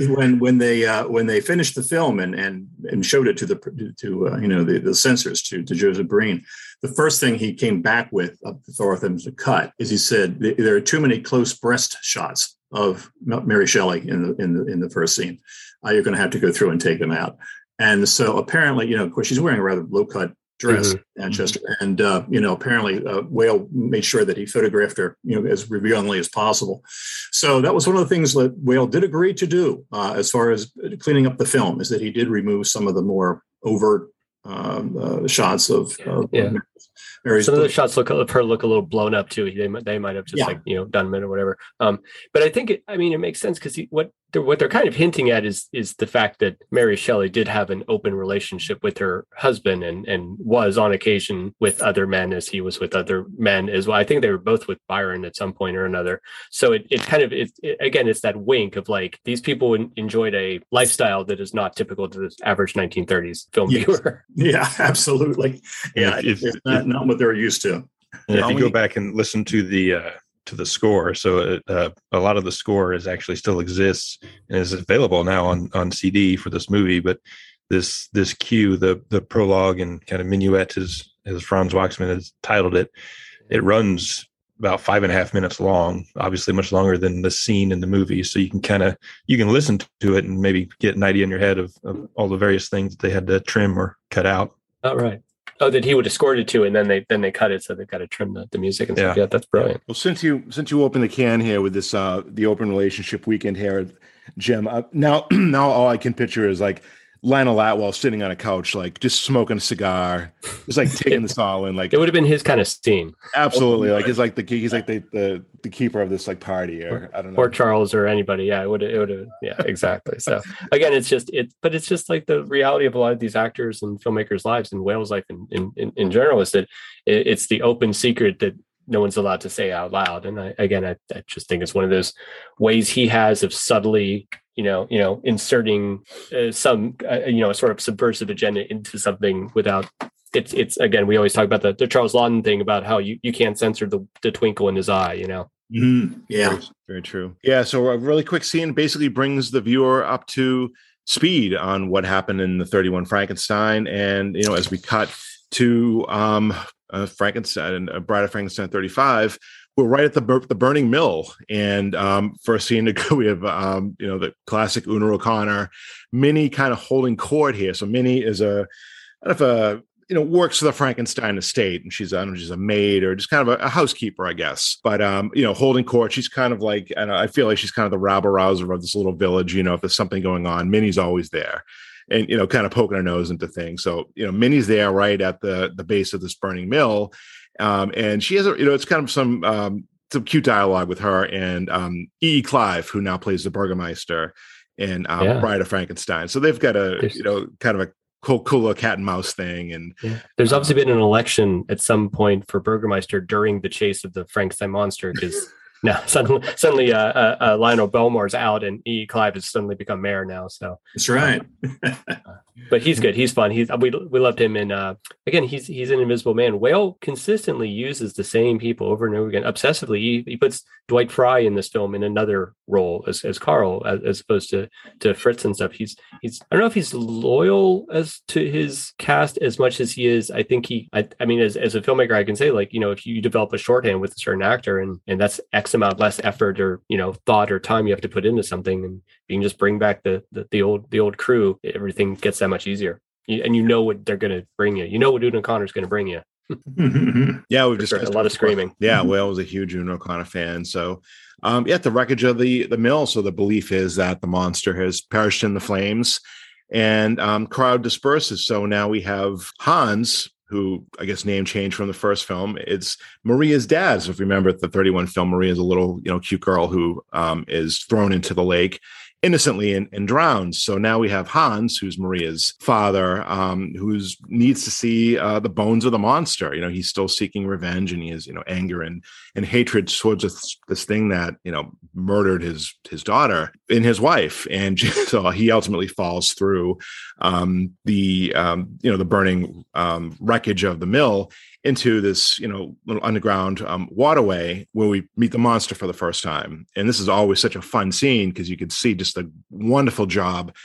when when they uh, when they finished the film and and and showed it to the to uh, you know the, the censors to to Joseph Breen, the first thing he came back with for them to cut is he said there are too many close breast shots of Mary Shelley in the in the in the first scene. Uh, you're going to have to go through and take them out. And so apparently, you know, of course, she's wearing a rather low cut dress, mm-hmm. Lanchester, and uh, you know, apparently, uh, Whale made sure that he photographed her, you know, as revealingly as possible. So that was one of the things that Whale did agree to do, uh, as far as cleaning up the film, is that he did remove some of the more overt um, uh, shots of, of yeah. Mary's some of the shots look of her look a little blown up too. They they might have just yeah. like you know done it or whatever. Um, but I think it, I mean it makes sense because what they're, what they're kind of hinting at is is the fact that Mary Shelley did have an open relationship with her husband and and was on occasion with other men as he was with other men as well. I think they were both with Byron at some point or another. So it, it kind of it, it again it's that wink of like these people enjoyed a lifestyle that is not typical to the average 1930s film yes. viewer. Yeah, absolutely. Yeah, if, it's not, not what they're used to. if you go back and listen to the uh, to the score. So uh, a lot of the score is actually still exists and is available now on on CD for this movie. But this this cue, the the prologue and kind of minuet, as as Franz Waxman has titled it, it runs about five and a half minutes long. Obviously, much longer than the scene in the movie. So you can kind of you can listen to it and maybe get an idea in your head of, of all the various things that they had to trim or cut out. Oh, right. Oh, that he would have scored it to, and then they then they cut it, so they've got to trim the, the music and yeah. stuff. Yeah, that's brilliant. Well, since you since you opened the can here with this uh the open relationship weekend here, Jim. Uh, now now all I can picture is like Lionel Atwill sitting on a couch, like just smoking a cigar, just like taking this all in. Like it would have been his kind of scene. Absolutely, like he's like the he's like the the, the keeper of this like party, or I don't know, or Charles or anybody. Yeah, it would it would have. Yeah, exactly. So again, it's just it, but it's just like the reality of a lot of these actors and filmmakers' lives and Whale's life in in, in, in general is that it, it's the open secret that no one's allowed to say out loud. And I, again, I, I, just think it's one of those ways he has of subtly you know, you know, inserting uh, some, uh, you know, a sort of subversive agenda into something without. It's it's again, we always talk about the, the Charles Laughton thing about how you, you can't censor the, the twinkle in his eye, you know. Mm, yeah, very, very true. Yeah, so a really quick scene basically brings the viewer up to speed on what happened in the 31 Frankenstein, and you know, as we cut to um, uh, Frankenstein, uh, Bride of Frankenstein 35, we're right at the the burning mill, and um, a scene to go, we have um, you know the classic Una O'Connor, Minnie kind of holding court here. So Minnie is a kind of a you know works for the Frankenstein estate, and she's I don't know she's a maid or just kind of a, a housekeeper, I guess. But um, you know, holding court, she's kind of like I, I feel like she's kind of the rabble rouser of this little village. You know, if there's something going on, Minnie's always there and you know kind of poking her nose into things so you know minnie's there right at the the base of this burning mill um, and she has a you know it's kind of some um, some cute dialogue with her and um, E. Clive, who now plays the Burgermeister in um, yeah. Bride of Frankenstein. So they've got a There's, you know kind of a cool, cool little cat and mouse thing. And yeah. there's obviously been an election at some point for Burgermeister during the chase of the Frankenstein monster because now suddenly suddenly uh, uh, uh, Lionel Belmore's out and E. Clive has suddenly become mayor now. So that's right. but he's good. He's fun. He's we we loved him. And uh, again, he's he's an Invisible Man. Whale consistently uses the same people over and over again, obsessively. He, he puts Dwight Frye in this film in another role as, as Carl, as, as opposed to to Fritz and stuff. He's he's I don't know if he's loyal as to his cast as much as he is. I think he. I, I mean, as as a filmmaker, I can say like you know if you develop a shorthand with a certain actor and and that's X amount less effort or you know thought or time you have to put into something, and you can just bring back the the, the old the old crew. Everything gets that much easier, and you know what they're going to bring you. You know what Una O'Connor's going to bring you. yeah, we've just a lot of screaming. Yeah, Whale was a huge Una O'Connor fan, so um, yeah, the wreckage of the the mill. So the belief is that the monster has perished in the flames, and um, crowd disperses. So now we have Hans, who I guess name change from the first film. It's Maria's dad. So if you remember the 31 film, Maria is a little, you know, cute girl who um, is thrown into the lake innocently and, and drowns. So now we have Hans, who's Maria's father, um, who needs to see uh, the bones of the monster. You know, he's still seeking revenge, and he has you know anger and and hatred towards this, this thing that you know murdered his his daughter and his wife, and so he ultimately falls through um, the um, you know the burning um, wreckage of the mill into this you know little underground um, waterway where we meet the monster for the first time and this is always such a fun scene because you can see just the wonderful job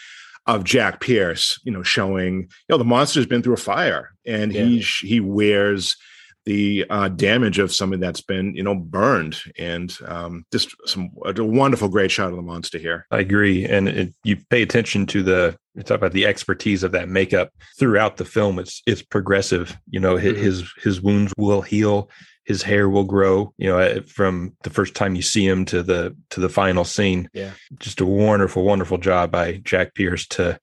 of Jack Pierce you know showing you know the monster's been through a fire and yeah. he he wears the uh, damage of something that's been you know burned and um, just some a wonderful great shot of the monster here. I agree and it, you pay attention to the you talk about the expertise of that makeup throughout the film. It's it's progressive you know his mm-hmm. his, his wounds will heal his hair will grow you know from the first time you see him to the to the final scene. Yeah. Just a wonderful wonderful job by jack pierce to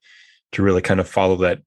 to really kind of follow that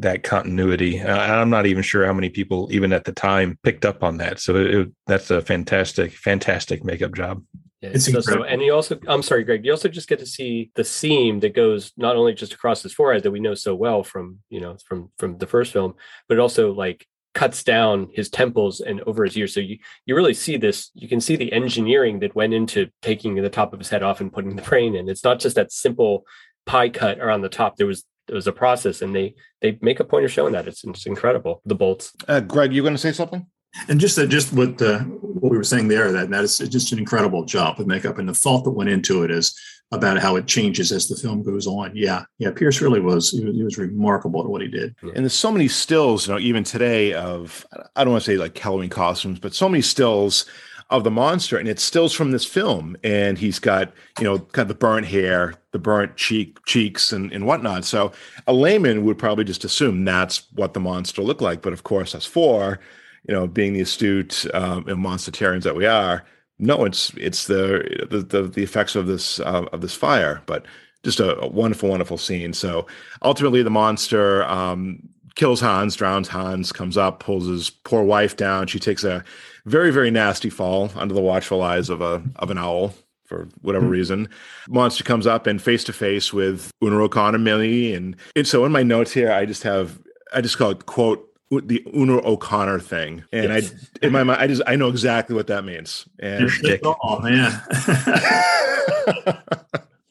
that continuity. Uh, I'm not even sure how many people, even at the time, picked up on that. So it, it, that's a fantastic, fantastic makeup job. Yeah, it's so, so, and you also, I'm sorry, Greg, you also just get to see the seam that goes not only just across his forehead that we know so well from, you know, from from the first film, but it also like cuts down his temples and over his ears. So you you really see this. You can see the engineering that went into taking the top of his head off and putting the brain in. It's not just that simple pie cut around the top. There was it was a process, and they they make a point of showing that. It's it's incredible. The bolts. Uh, Greg, you going to say something? And just uh, just what uh, what we were saying there, that that is just an incredible job with makeup, and the thought that went into it is about how it changes as the film goes on. Yeah, yeah, Pierce really was he was, he was remarkable at what he did. And there's so many stills, you know, even today of I don't want to say like Halloween costumes, but so many stills of the monster, and it's stills from this film. And he's got, you know, kind of the burnt hair, the burnt cheek cheeks, and, and whatnot. So a layman would probably just assume that's what the monster looked like. But of course, us four, you know, being the astute um, that we are, no, it's it's the the the, the effects of this uh, of this fire. But just a, a, wonderful, wonderful scene. So ultimately, the monster um, kills Hans, drowns Hans, comes up, pulls his poor wife down. She takes a very very nasty fall under the watchful eyes of a of an owl for whatever mm-hmm. reason. Monster comes up and face to face with Una O'Connor, Millie, and, and so in my notes here, I just have I just call it quote the Una O'Connor thing, and yes. I in my mind I just I know exactly what that means. And oh man.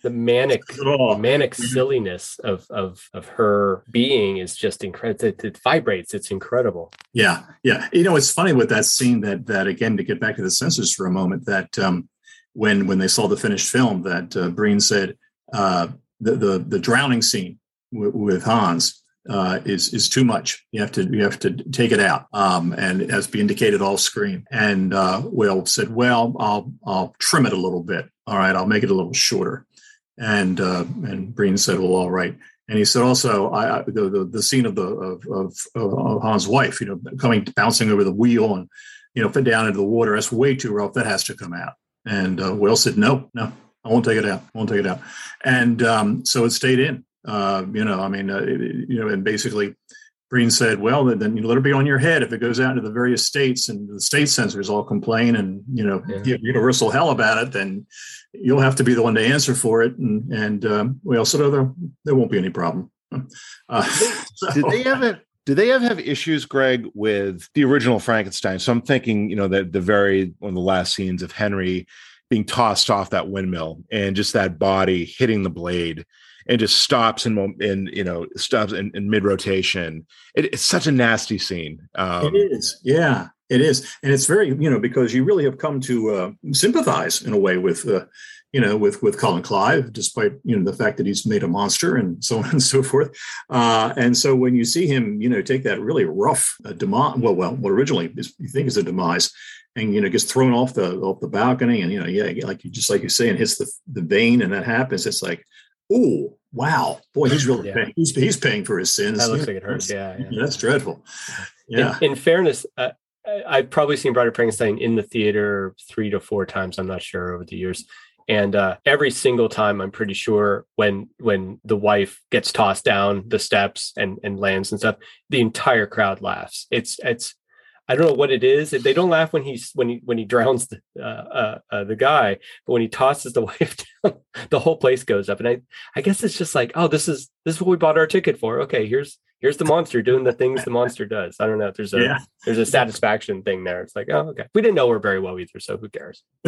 the manic manic silliness of of of her being is just incredible it, it, vibrates it's incredible yeah yeah you know it's funny with that scene that that again to get back to the censors for a moment that um when when they saw the finished film that uh, breen said uh the the, the drowning scene w- with hans uh, is is too much. You have to you have to take it out, um, and to be indicated off screen. And uh, Whale said, "Well, I'll I'll trim it a little bit. All right, I'll make it a little shorter." And uh, and Breen said, "Well, all right." And he said also, I, I the, the, the scene of the of, of, of Hans' wife, you know, coming bouncing over the wheel and you know, fit down into the water. That's way too rough. That has to come out. And uh, Whale said, no, no, I won't take it out. I won't take it out. And um, so it stayed in. Uh, you know, I mean, uh, it, you know, and basically Breen said, well, then, then you let it be on your head. If it goes out into the various states and the state censors all complain and, you know, yeah. give universal hell about it, then you'll have to be the one to answer for it. And, and um, well, so there, there won't be any problem. Uh, so, Did they ever, do they have, have issues, Greg, with the original Frankenstein? So I'm thinking, you know, that the very one of the last scenes of Henry being tossed off that windmill and just that body hitting the blade and just stops in you know stops in, in mid rotation. It, it's such a nasty scene. Um, it is, yeah, it is, and it's very you know because you really have come to uh, sympathize in a way with. Uh, you know, with with Colin Clive, despite you know the fact that he's made a monster and so on and so forth. Uh, and so when you see him, you know, take that really rough uh, demise, well, well, what originally is, you think is a demise, and you know gets thrown off the off the balcony, and you know, yeah, like you just like you say, and hits the the vane, and that happens. It's like, oh wow, boy, he's really yeah. paying. He's, he's paying for his sins. That looks like it hurts. Yeah, yeah. that's dreadful. Yeah. In, in fairness, uh, I've probably seen Bride of Frankenstein in the theater three to four times. I'm not sure over the years. And uh, every single time, I'm pretty sure when when the wife gets tossed down the steps and and lands and stuff, the entire crowd laughs. It's it's I don't know what it is. They don't laugh when he's when he when he drowns the uh, uh, uh, the guy, but when he tosses the wife down, the whole place goes up. And I I guess it's just like, oh, this is this is what we bought our ticket for. Okay, here's here's the monster doing the things the monster does. I don't know if there's a yeah. there's a satisfaction thing there. It's like, oh, okay. We didn't know her very well either, so who cares?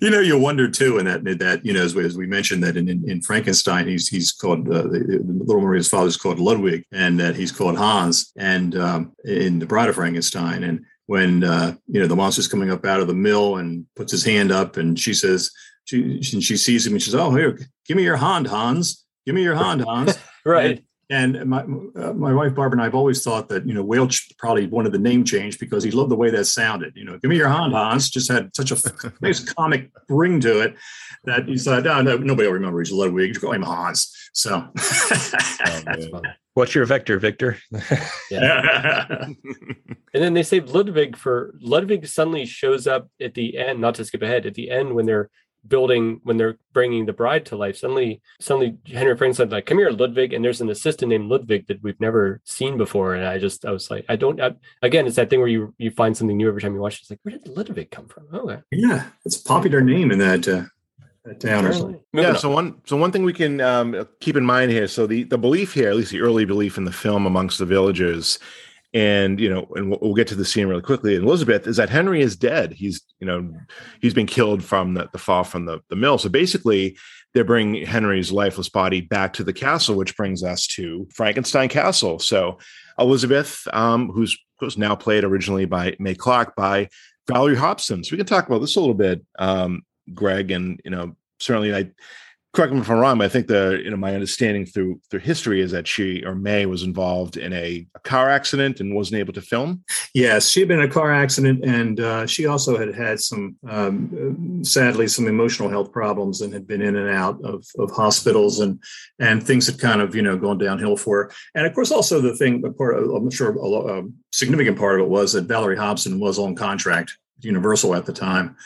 you know, you wonder too, and that that you know, as we, as we mentioned that in, in, in Frankenstein, he's he's called uh, the, the, little Maria's father is called Ludwig, and that he's called Hans, and um, in the Bride of Frankenstein, and when uh, you know the monster's coming up out of the mill and puts his hand up, and she says she she sees him and she says, "Oh, here, give me your hand, Hans. Give me your hand, Hans." right. And my uh, my wife Barbara and I have always thought that you know Welch probably wanted the name change because he loved the way that sounded. You know, give me your hand, Hans. Just had such a nice comic ring to it that he said, oh, no, nobody will remember he's Ludwig. Just call him Hans. So, oh, what's your vector, Victor? yeah. and then they save Ludwig for Ludwig suddenly shows up at the end. Not to skip ahead, at the end when they're building when they're bringing the bride to life suddenly suddenly henry frankenstein like come here ludwig and there's an assistant named ludwig that we've never seen before and i just i was like i don't I, again it's that thing where you you find something new every time you watch it it's like where did ludwig come from oh okay. yeah it's a popular name in that uh town or something. Yeah. So one, so one thing we can um, keep in mind here. So the the belief here, at least the early belief in the film amongst the villagers, and you know and we'll, we'll, get to the scene really quickly and elizabeth is that henry is dead he's you know he's been killed from the, the fall from the, the mill so basically they bring henry's lifeless body back to the castle which brings us to frankenstein castle so elizabeth um, who's was now played originally by Mae Clarke by valerie hobson so we can talk about this a little bit um, greg and you know certainly i correct me if I'm wrong, but I think the you know my understanding through through history is that she or Mae was involved in a, a car accident and wasn't able to film. Yes, she had been in a car accident, and uh, she also had had some um, sadly some emotional health problems and had been in and out of, of hospitals and and things had kind of you know gone downhill for her. And of course, also the thing, part I'm sure a, a significant part of it was that Valerie Hobson was on contract Universal at the time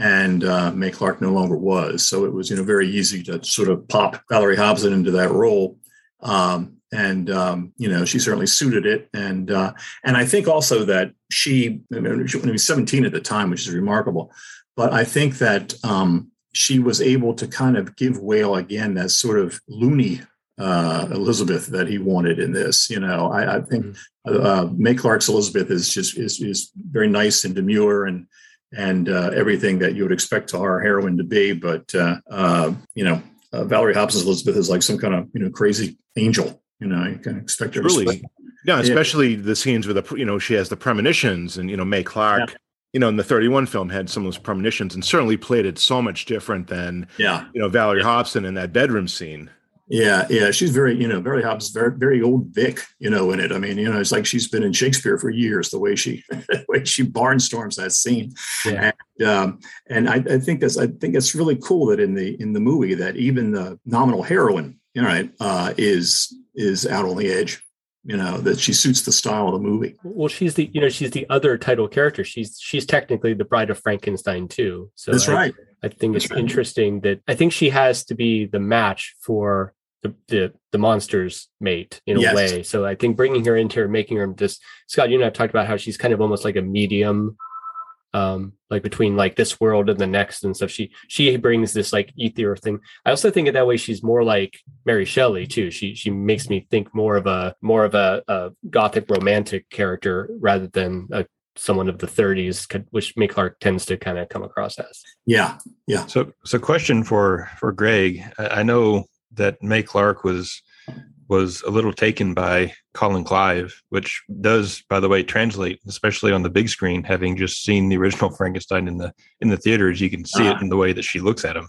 and uh, Mae Clarke no longer was. So it was, you know, very easy to sort of pop Valerie Hobson into that role. Um, and um, you know, she certainly suited it. And uh, and I think also that she, I mean, she was 17 at the time, which is remarkable. But I think that um, she was able to kind of give Whale again that sort of loony uh, Elizabeth that he wanted in this. You know, I, I think mm-hmm. uh, Mae Clarke's Elizabeth is just is is very nice and demure and and uh, everything that you would expect our heroine to be. But uh, uh, you know, uh, Valerie Hobson's Elizabeth is like some kind of you know crazy angel. You know, you can expect her. Really, yeah, especially yeah. the scenes where the you know she has the premonitions, and you know Mae Clarke. Yeah. You know, in the 31 film had some of those premonitions and certainly played it so much different than, yeah, you know, Valerie Hobson in that bedroom scene. Yeah, yeah, she's very, you know, very Hobbs, very, very old Vic, you know, in it. I mean, you know, it's like she's been in Shakespeare for years. The way she, the way she barnstorms that scene, yeah. and um, and I, I, think that's, I think it's really cool that in the in the movie that even the nominal heroine, you know, uh, is is out on the edge. You know that she suits the style of the movie. Well, she's the, you know, she's the other title character. She's she's technically the Bride of Frankenstein too. So that's I, right. I think that's it's right. interesting that I think she has to be the match for the the, the monster's mate in a way. So I think bringing her into her, making her just Scott, you and I have talked about how she's kind of almost like a medium, um, like between like this world and the next and stuff. She she brings this like ethereal thing. I also think of that way she's more like Mary Shelley too. She she makes me think more of a more of a, a gothic romantic character rather than a someone of the 30s which Mae Clarke tends to kind of come across as yeah yeah so so question for for greg i know that Mae Clarke was was a little taken by Colin Clive, which does, by the way, translate, especially on the big screen. Having just seen the original Frankenstein in the in the theaters, you can see uh-huh. it in the way that she looks at him.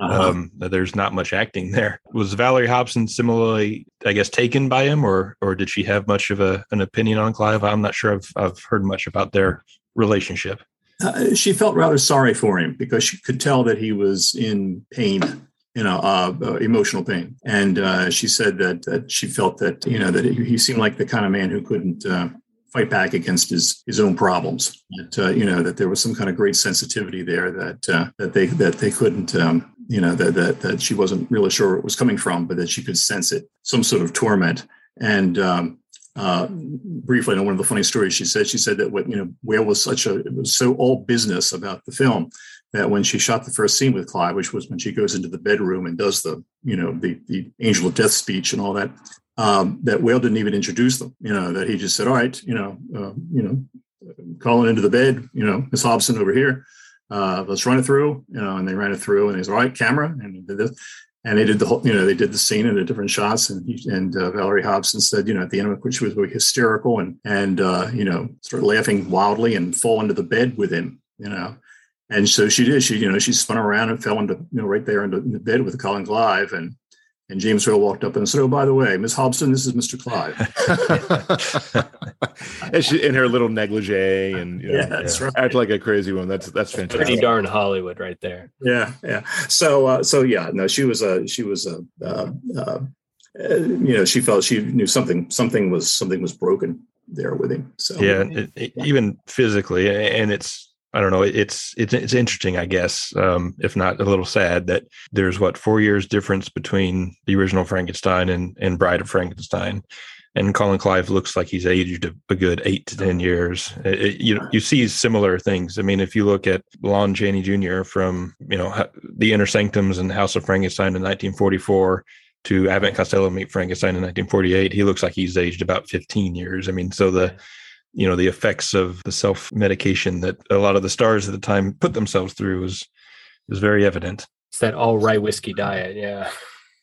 Uh-huh. Um, there's not much acting there. Was Valerie Hobson similarly, I guess, taken by him, or or did she have much of a, an opinion on Clive? I'm not sure. I've I've heard much about their relationship. Uh, she felt rather sorry for him because she could tell that he was in pain you know, uh, uh, emotional pain. And uh, she said that that she felt that you know that he seemed like the kind of man who couldn't uh, fight back against his his own problems. That uh, you know that there was some kind of great sensitivity there that uh, that they that they couldn't. Um, you know that, that that she wasn't really sure where it was coming from, but that she could sense it, some sort of torment. And um, uh, briefly, know one of the funny stories she said. She said that what you know, Whale was such a it was so all business about the film that when she shot the first scene with Clive, which was when she goes into the bedroom and does the, you know, the the angel of death speech and all that, um, that Whale didn't even introduce them. You know, that he just said, "All right, you know, uh, you know, Colin into the bed, you know, Miss Hobson over here, uh, let's run it through." You know, and they ran it through, and he's all right, camera, and he did this. And they did the whole, you know, they did the scene in the different shots, and he, and uh, Valerie Hobson said, you know, at the end of it, she was very hysterical and and uh, you know, started laughing wildly and fall into the bed with him, you know, and so she did. She, you know, she spun around and fell into, you know, right there into, in the bed with Colin Clive. And and James Whale walked up and said, "Oh, by the way, Miss Hobson, this is Mr. Clive." and she, in her little negligee, and you know, yeah, that's right. Act like a crazy one. That's that's fantastic. Pretty darn Hollywood, right there. Yeah, yeah. So, uh, so yeah, no, she was a she was a uh, uh, you know she felt she knew something something was something was broken there with him. So yeah, it, it, even physically, and it's I don't know. It's it's it's interesting, I guess, um, if not a little sad that there's what four years difference between the original Frankenstein and and Bride of Frankenstein, and Colin Clive looks like he's aged a, a good eight to ten years. It, you you see similar things. I mean, if you look at Lon Chaney Jr. from you know the Inner Sanctums and House of Frankenstein in 1944 to Abbott Costello Meet Frankenstein in 1948, he looks like he's aged about 15 years. I mean, so the you know the effects of the self medication that a lot of the stars at the time put themselves through was was very evident. It's that all rye whiskey diet, yeah.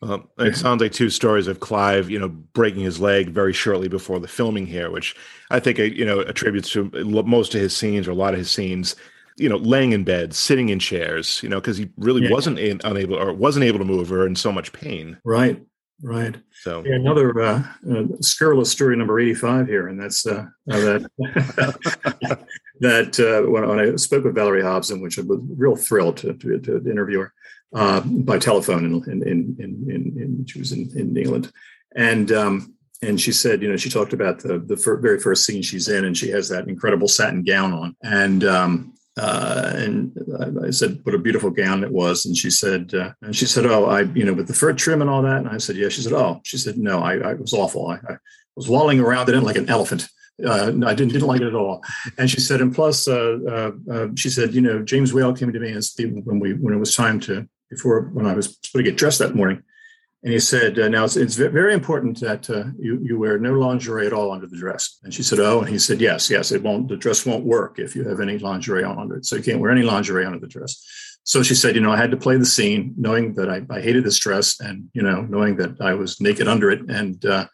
Well, it sounds like two stories of Clive, you know, breaking his leg very shortly before the filming here, which I think, uh, you know, attributes to most of his scenes or a lot of his scenes, you know, laying in bed, sitting in chairs, you know, because he really yeah. wasn't in, unable or wasn't able to move or in so much pain. Right. Right. So. Yeah, another uh, uh, scurrilous story number eighty-five here, and that's uh, that that uh, when, when, I spoke with Valerie Hobson, which I was real thrilled to, to, to interview her uh, by telephone, in in in, in, in she was in, in England, and um, and she said, you know, she talked about the the fir- very first scene she's in, and she has that incredible satin gown on, and um, uh, and I said, "What a beautiful gown it was." And she said, uh, "And she said, oh, I, you know, with the fur trim and all that." And I said, "Yeah." She said, "Oh," she said, "No, I, I was awful. I, I, was walling around in it like an elephant. Uh, I didn't didn't like it at all." And she said, "And plus, uh, uh, uh, she said, you know, James Whale came to me and when we when it was time to before when I was supposed to get dressed that morning." And he said, uh, now it's, it's, very important that uh, you, you wear no lingerie at all under the dress. And she said, oh, and he said, yes, yes, it won't, the dress won't work if you have any lingerie on under it. So you can't wear any lingerie under the dress. So she said, you know, I had to play the scene knowing that I, I hated this dress and, you know, knowing that I was naked under it. And, uh,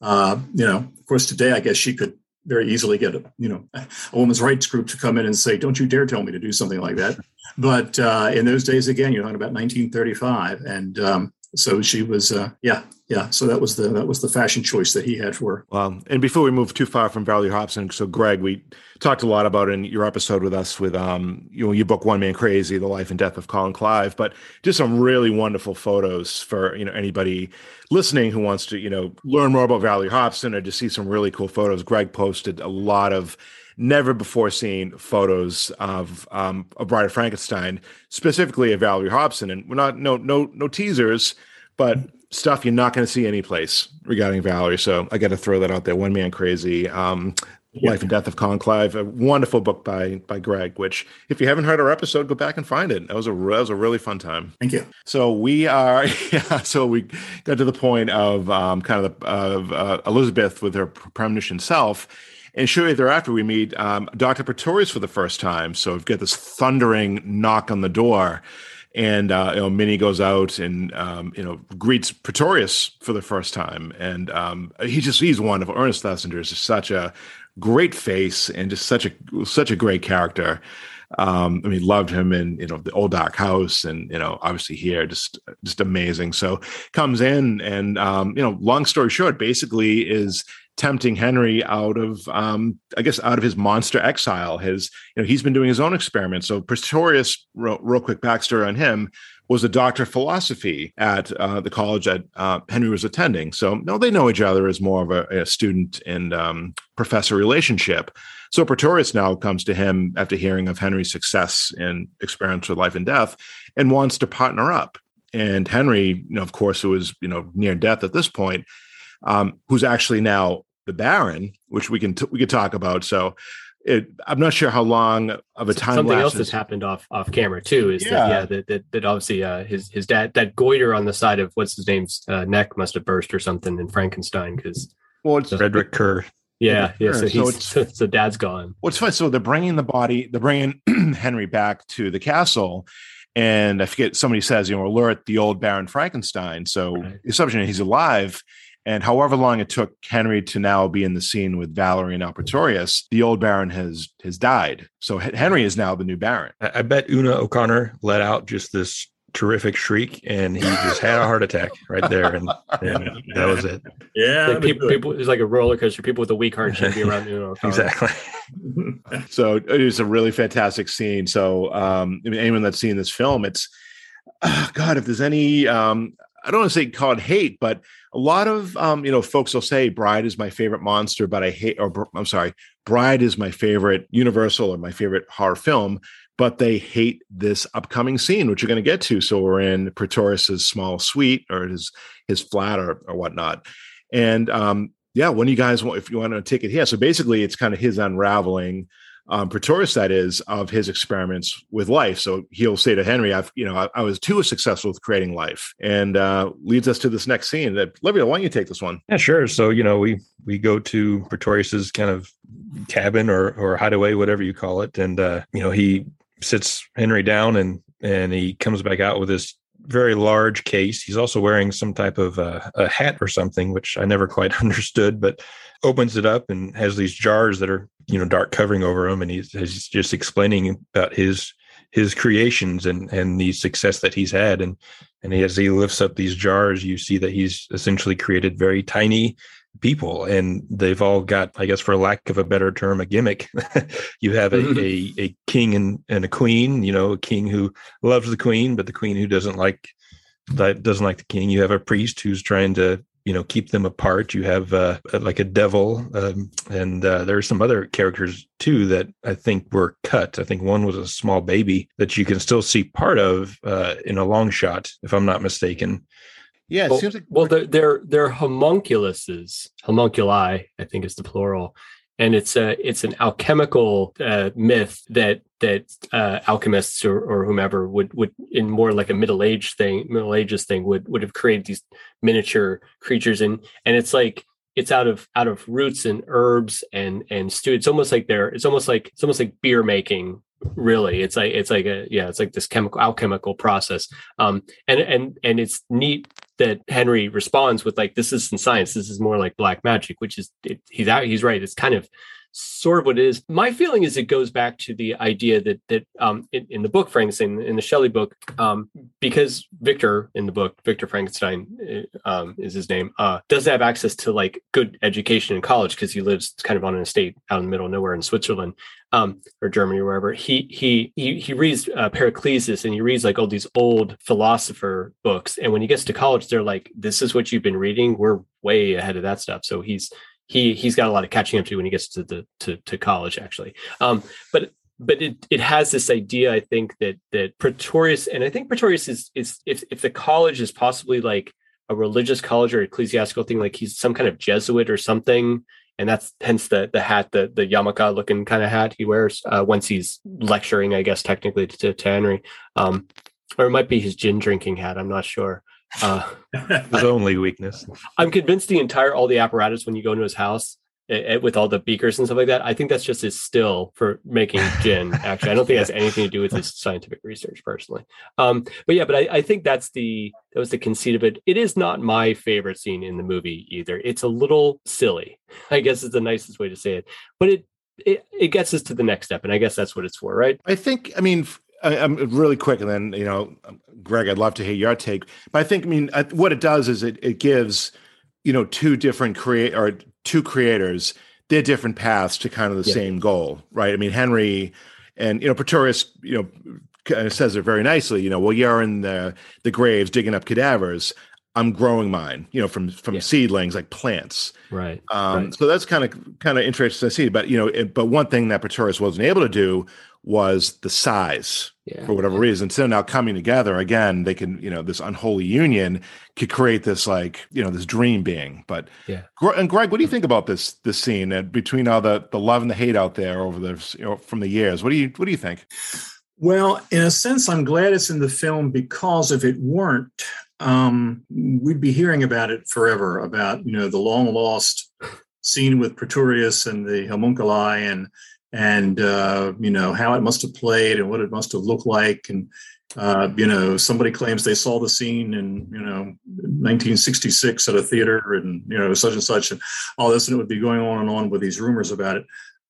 uh, you know, of course, today, I guess she could very easily get a, you know, a woman's rights group to come in and say, don't you dare tell me to do something like that. But uh, in those days, again, you're talking about 1935. And, um, so she was uh, yeah yeah. So that was the that was the fashion choice that he had for her. And before we move too far from valerie hobson so greg we talked a lot about in your episode with us with um you know your book one man crazy the life and death of colin clive but just some really wonderful photos for you know anybody listening who wants to you know learn more about valerie hobson or just see some really cool photos. Greg posted a lot of never before seen photos of um, a Bride of Frankenstein, specifically of Valerie Hobson, and we're not no no no teasers, but stuff you're not going to see any place regarding Valerie. So I got to throw that out there. One Man Crazy. Um, yeah. Life and Death of Colin Clive, a wonderful book by by Greg. Which, if you haven't heard our episode, go back and find it. That was a that was a really fun time. Thank you. So we are, yeah. So we got to the point of um, kind of the, of uh, Elizabeth with her premonition self, and shortly thereafter, we meet um, Dr. Pretorius for the first time. So we've got this thundering knock on the door. And uh, you know, Minnie goes out and um, you know greets Pretorius for the first time, and um, he just he's wonderful. Ernest Thesiger is just such a great face and just such a such a great character. Um, I mean, loved him in you know the old dark house, and you know obviously here, just just amazing. So comes in, and um, you know, long story short, basically is tempting Henry out of, um, I guess, out of his monster exile. His, you know, he's been doing his own experiments. So Pretorius, real, real quick backstory on him, was a doctor of philosophy at uh, the college that uh, Henry was attending. So no, they know each other as more of a, a student and um, professor relationship. So Pretorius now comes to him after hearing of Henry's success in experiments with life and death, and wants to partner up. And Henry, you know, of course, who was you know near death at this point, um, who's actually now the Baron, which we can t- we could talk about. So it, I'm not sure how long of a time. Something else has happened off off camera too. Is yeah. that yeah that, that, that obviously uh, his his dad that goiter on the side of what's his name's uh, neck must have burst or something in Frankenstein because well it's Frederick Kerr. Yeah, yeah. So, so, it's, so dad's gone. What's well, fun? So they're bringing the body, they're bringing Henry back to the castle, and I forget somebody says, you know, alert the old Baron Frankenstein. So right. the assumption he's alive, and however long it took Henry to now be in the scene with Valerie and Pretorius, the old Baron has has died. So Henry is now the new Baron. I bet Una O'Connor let out just this terrific shriek, and he just had a heart attack right there, and, and that was it. Yeah, like people, people, it's like a roller coaster. People with a weak heart should be around Una O'Connor. exactly. so it is a really fantastic scene. So um, I mean, anyone that's seen this film, it's oh God, if there's any, um, I don't want to say called hate, but a lot of um, you know folks will say Bride is my favorite monster, but I hate or I'm sorry, Bride is my favorite Universal or my favorite horror film, but they hate this upcoming scene, which you're going to get to. So we're in Pretorius's small suite or his his flat or or whatnot, and um, yeah, when you guys want, if you want to take it here, so basically it's kind of his unraveling um, Pretorius, that is, of his experiments with life. So he'll say to Henry, "I've, you know, I, I was too successful with creating life," and uh, leads us to this next scene. That Olivia, why don't you take this one? Yeah, sure. So you know, we we go to Pretorius's kind of cabin or or hideaway, whatever you call it, and uh, you know, he sits Henry down and and he comes back out with this very large case. He's also wearing some type of uh, a hat or something, which I never quite understood, but opens it up and has these jars that are you know dark covering over him, and he's, he's just explaining about his his creations and and the success that he's had, and and as he lifts up these jars, you see that he's essentially created very tiny people and they've all got i guess for lack of a better term a gimmick. You have a, mm-hmm. a, a, king and, and a queen you know a king who loves the queen but the queen who doesn't like that doesn't like the king. You have a priest who's trying to you know keep them apart. You have uh, like a devil um, and uh, there are some other characters too that i think were cut. I think one was a small baby that you can still see part of uh, in a long shot if i'm not mistaken yeah it well, seems like well they're, they're they're homunculuses. Homunculi i think is the plural. And it's a it's an alchemical uh, myth that that uh, alchemists or, or whomever would would in more like a middle age thing middle ages thing would would have created these miniature creatures. And and it's like it's out of out of roots and herbs and and stew it's almost like they're it's almost like it's almost like beer making really. It's like it's like a yeah it's like this chemical alchemical process. Um and and and it's neat that henry responds with like this isn't science. This is more like black magic which is it, he's out he's right. It's kind of sort of what it is. My feeling is it goes back to the idea that that um, in, in the book Frankenstein, in the Shelley book, um, because Victor in the book, Victor Frankenstein uh, um, is his name, uh, doesn't have access to like good education in college because he lives kind of on an estate out in the middle of nowhere in Switzerland um, or Germany or wherever. He he he he reads uh, and he reads like all these old philosopher books, and when he gets to college, they're like, "This is what you've been reading. We're way ahead of that stuff." So he's he he's got a lot of catching up to when he gets to the to, to college actually. Um, but but it, it has this idea i think that that pretorius and i think pretorius is is if, if the college is possibly like a religious college or ecclesiastical thing like he's some kind of jesuit or something and that's hence the the hat the the yarmulke looking kind of hat he wears uh, once he's lecturing i guess technically to, to henry. Um, or it might be his gin drinking hat i'm not sure uh, his only weakness. I'm convinced the entire all the apparatus when you go into his house it, it, with all the beakers and stuff like that. I think that's just his still for making gin. Actually, I don't think it has anything to do with his scientific research personally. Um, but yeah, but I, I, think that's the that was the conceit of it. It is not my favorite scene in the movie either. It's a little silly. I guess is the nicest way to say it. But it it, it gets us to the next step, and I guess that's what it's for, right? I think. I mean, I, am really quick, and then you know, Greg, I'd love to hear your take. But I think, I mean, what it does is it it gives you know two different create or two creators their different paths to kind of the yeah. same goal, right? I mean, Henry and you know Pretorius, you know, kind of says it very nicely. You know, well, you're in the the graves digging up cadavers. I'm growing mine, you know, from from yeah. seedlings like plants. Right. Um, right. So that's kind of kind of interesting to see. But you know, it, but one thing that Pretorius wasn't able to do was the size yeah. for whatever reason. So now coming together again, they can, you know, this unholy union could create this like, you know, this dream being. But yeah. And Greg, what do you think about this this scene and between all the the love and the hate out there over the you know from the years? What do you what do you think? Well, in a sense, I'm glad it's in the film because if it weren't, um, we'd be hearing about it forever about you know the long lost scene with Pretorius and the homunculi and and uh, you know how it must have played and what it must have looked like. And uh, you know somebody claims they saw the scene in you know 1966 at a theater and you know such and such and all this and it would be going on and on with these rumors about it.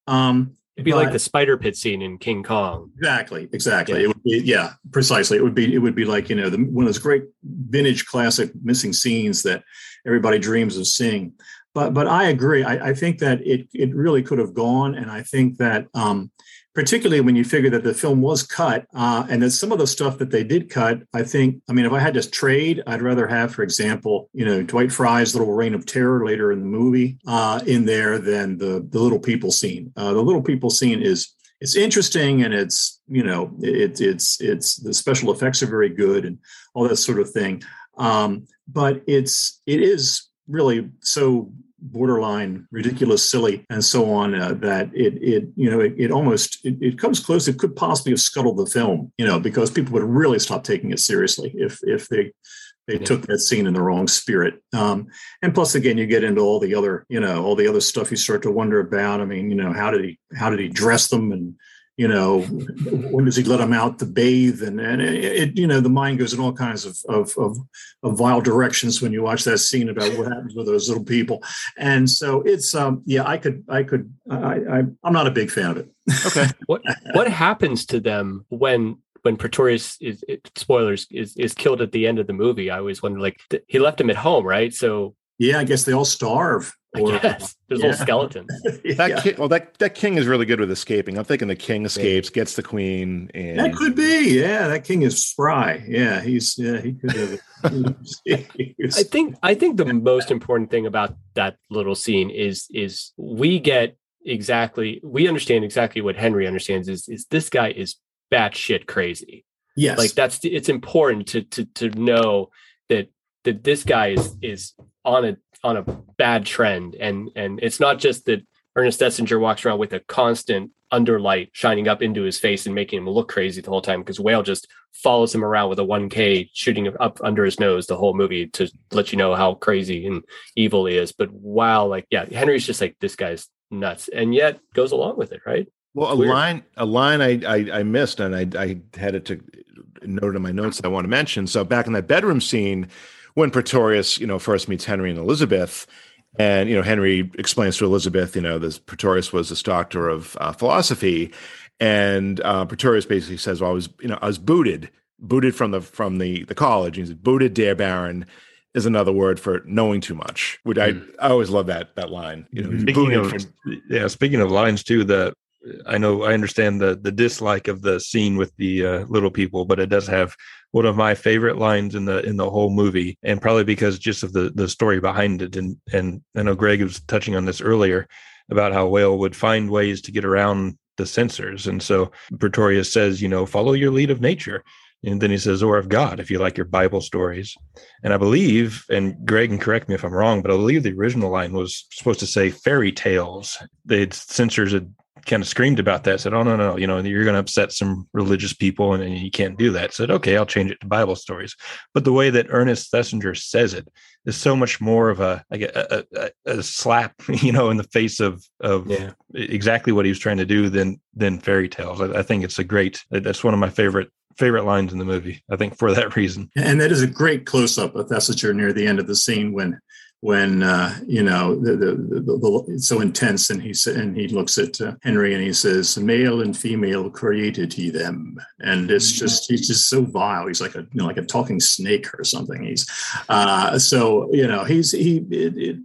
Um, It'd be but, like the spider pit scene in King Kong. Exactly, exactly. Yeah. It would be, yeah, precisely. It would be, it would be like you know, the, one of those great vintage classic missing scenes that everybody dreams of seeing but but I agree. I, I, think that it it really could have gone, and I think that um, particularly when you figure that the film was cut, uh, and that some of the stuff that they did cut, I think. I mean, if I had to trade, I'd rather have, for example, you know, Dwight Frye's little reign of terror later in the movie uh, in there than the the little people scene. Uh, the little people scene is it's interesting and it's you know it, it's it's the special effects are very good and all that sort of thing um, but it's it is really so borderline ridiculous, silly, and so on. Uh, that it it you know it, it almost it, it, comes close. It could possibly have scuttled the film, you know, because people would really stop taking it seriously if if they they yeah. took that scene in the wrong spirit. Um, and plus, again, you get into all the other you know all the other stuff you start to wonder about. I mean, you know, how did he how did he dress them and you know, when does he let them out to bathe? And, and it, it, you know, the mind goes in all kinds of, of, of, of, vile directions when you watch that scene about what happens with those little people. And so it's, um, yeah, I could, I could, I, I, I'm not a big fan of it. Okay. what, what happens to them when, when Pretorius is spoilers is, is killed at the end of the movie? I always wonder, like, th- he left him at home, right? So yeah, I guess they all starve. Or, yes, there's yeah. little skeletons. that yeah. king, well, that that king is really good with escaping. I'm thinking the king escapes, gets the queen, and that could be. Yeah, that king is spry. Yeah, he's yeah he could have. I think I think the most important thing about that little scene is is we get exactly we understand exactly what Henry understands is is this guy is batshit crazy. Yes, like that's it's important to to to know that that this guy is is on a on a bad trend and and it's not just that Ernest Thesiger walks around with a constant underlight shining up into his face and making him look crazy the whole time because Whale just follows him around with a 1K shooting up under his nose the whole movie to let you know how crazy and evil he is. But wow, like yeah, Henry's just like this guy's nuts, and yet goes along with it, right? Well, a line a line I, I, I missed and I I had it to note in my notes that I want to mention. So back in that bedroom scene when Pretorius, you know, first meets Henry and Elizabeth, And you know, Henry explains to Elizabeth, you know, this Pretorius was this doctor of uh, philosophy, and uh, Pretorius basically says, "Well, I was, you know, I was booted, booted from the from the the college." He's booted, dear baron is another word for knowing too much. Would I? Mm. I always love that that line. You know, speaking of from, yeah, speaking of lines too, the I know I understand the the dislike of the scene with the uh, little people, but it does have one of my favorite lines in the in the whole movie, and probably because just of the the story behind it. And and I know Greg was touching on this earlier about how Whale would find ways to get around the censors, and so Pretorius says, you know, follow your lead of nature. And then he says, or of God, if you like your Bible stories. And I believe, and Greg can correct me if I'm wrong, but I believe the original line was supposed to say fairy tales. The censors had kind of screamed about that, said, Oh, no, no, you know, you're going to upset some religious people and, and, you can't do that. Said, Okay, I'll change it to Bible stories. But the way that Ernest Thesiger says it is so much more of a, like a, a, a slap, you know, in the face of, of yeah. exactly what he was trying to do than, than fairy tales. I, I think it's a great, that's one of my favorite favorite lines in the movie. I think for that reason. And that is a great close up of Thesiger near the end of the scene when when uh, you know the, the, the, the, it's so intense and he and he looks at uh, henry and he says male and female created he them. And it's mm-hmm. just he's just so vile. He's like a you know, like a talking snake or something. He's uh, so you know he's he it, it,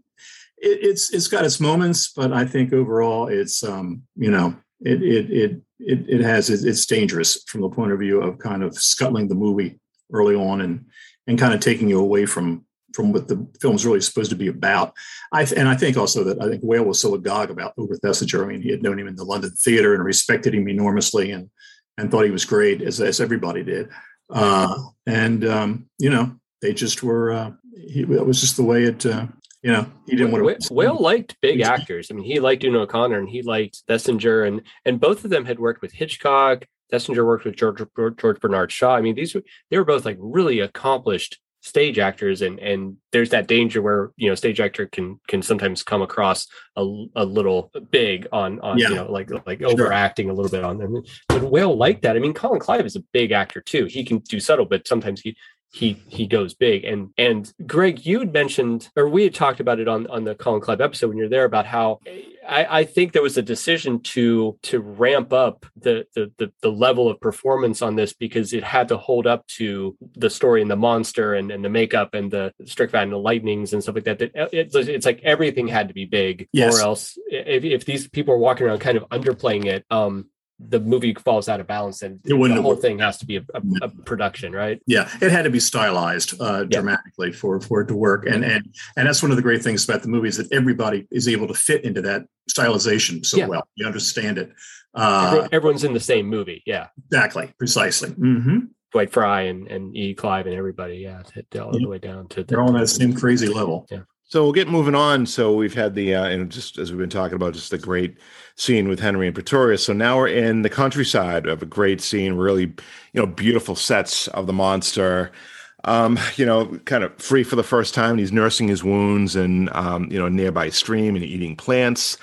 it's it's got its moments but i think overall it's um you know it it it it, it has it's dangerous from the point of view of kind of scuttling the movie early on and and kind of taking you away from from what the film's really supposed to be about. I th- and I think also that I think Whale was so agog about Ober Thesiger. I mean, he had known him in the London theater and respected him enormously and and thought he was great, as, as everybody did. Uh, and um, you know, they just were. Uh, he, it was just the way it. Uh, you know, he didn't want to. Whale liked big actors. I mean, he liked Una O'Connor and he liked Thesiger, and and both of them had worked with Hitchcock. Thesiger worked with George George Bernard Shaw. I mean, these were they were both like really accomplished stage actors and and there's that danger where you know stage actor can can sometimes come across a, a little big on on yeah. you know like like sure. overacting a little bit on them but whale like that i mean colin clive is a big actor too he can do subtle but sometimes he he he goes big and and greg you had mentioned or we had talked about it on on the colin clive episode when you're there about how I, I think there was a decision to to ramp up the, the, the the level of performance on this because it had to hold up to the story and the monster and, and the makeup and the Strickfaden and the lightnings and stuff like that. It, it's, it's like everything had to be big, yes. or else if, if these people are walking around kind of underplaying it, um, the movie falls out of balance and the whole thing has to be a, a, a, production right yeah it had to be stylized uh, yeah. dramatically for for it to work and and and that's one of the great things about the movie is that everybody is able to fit into that stylization so yeah. well you understand it uh, everyone's in the same movie yeah exactly precisely mm-hmm. Dwight Frye and, and E. Clive and everybody, yeah, all the way down to the, they're all on that same crazy level. Yeah. So we'll get moving on. So we've had the, uh, and just as we've been talking about, just the great scene with Henry and Pretorius. So now we're in the countryside. Have a great scene, really, you know, beautiful sets of the monster. Um, you know, kind of free for the first time. He's nursing his wounds and, um, you know, nearby stream and eating plants.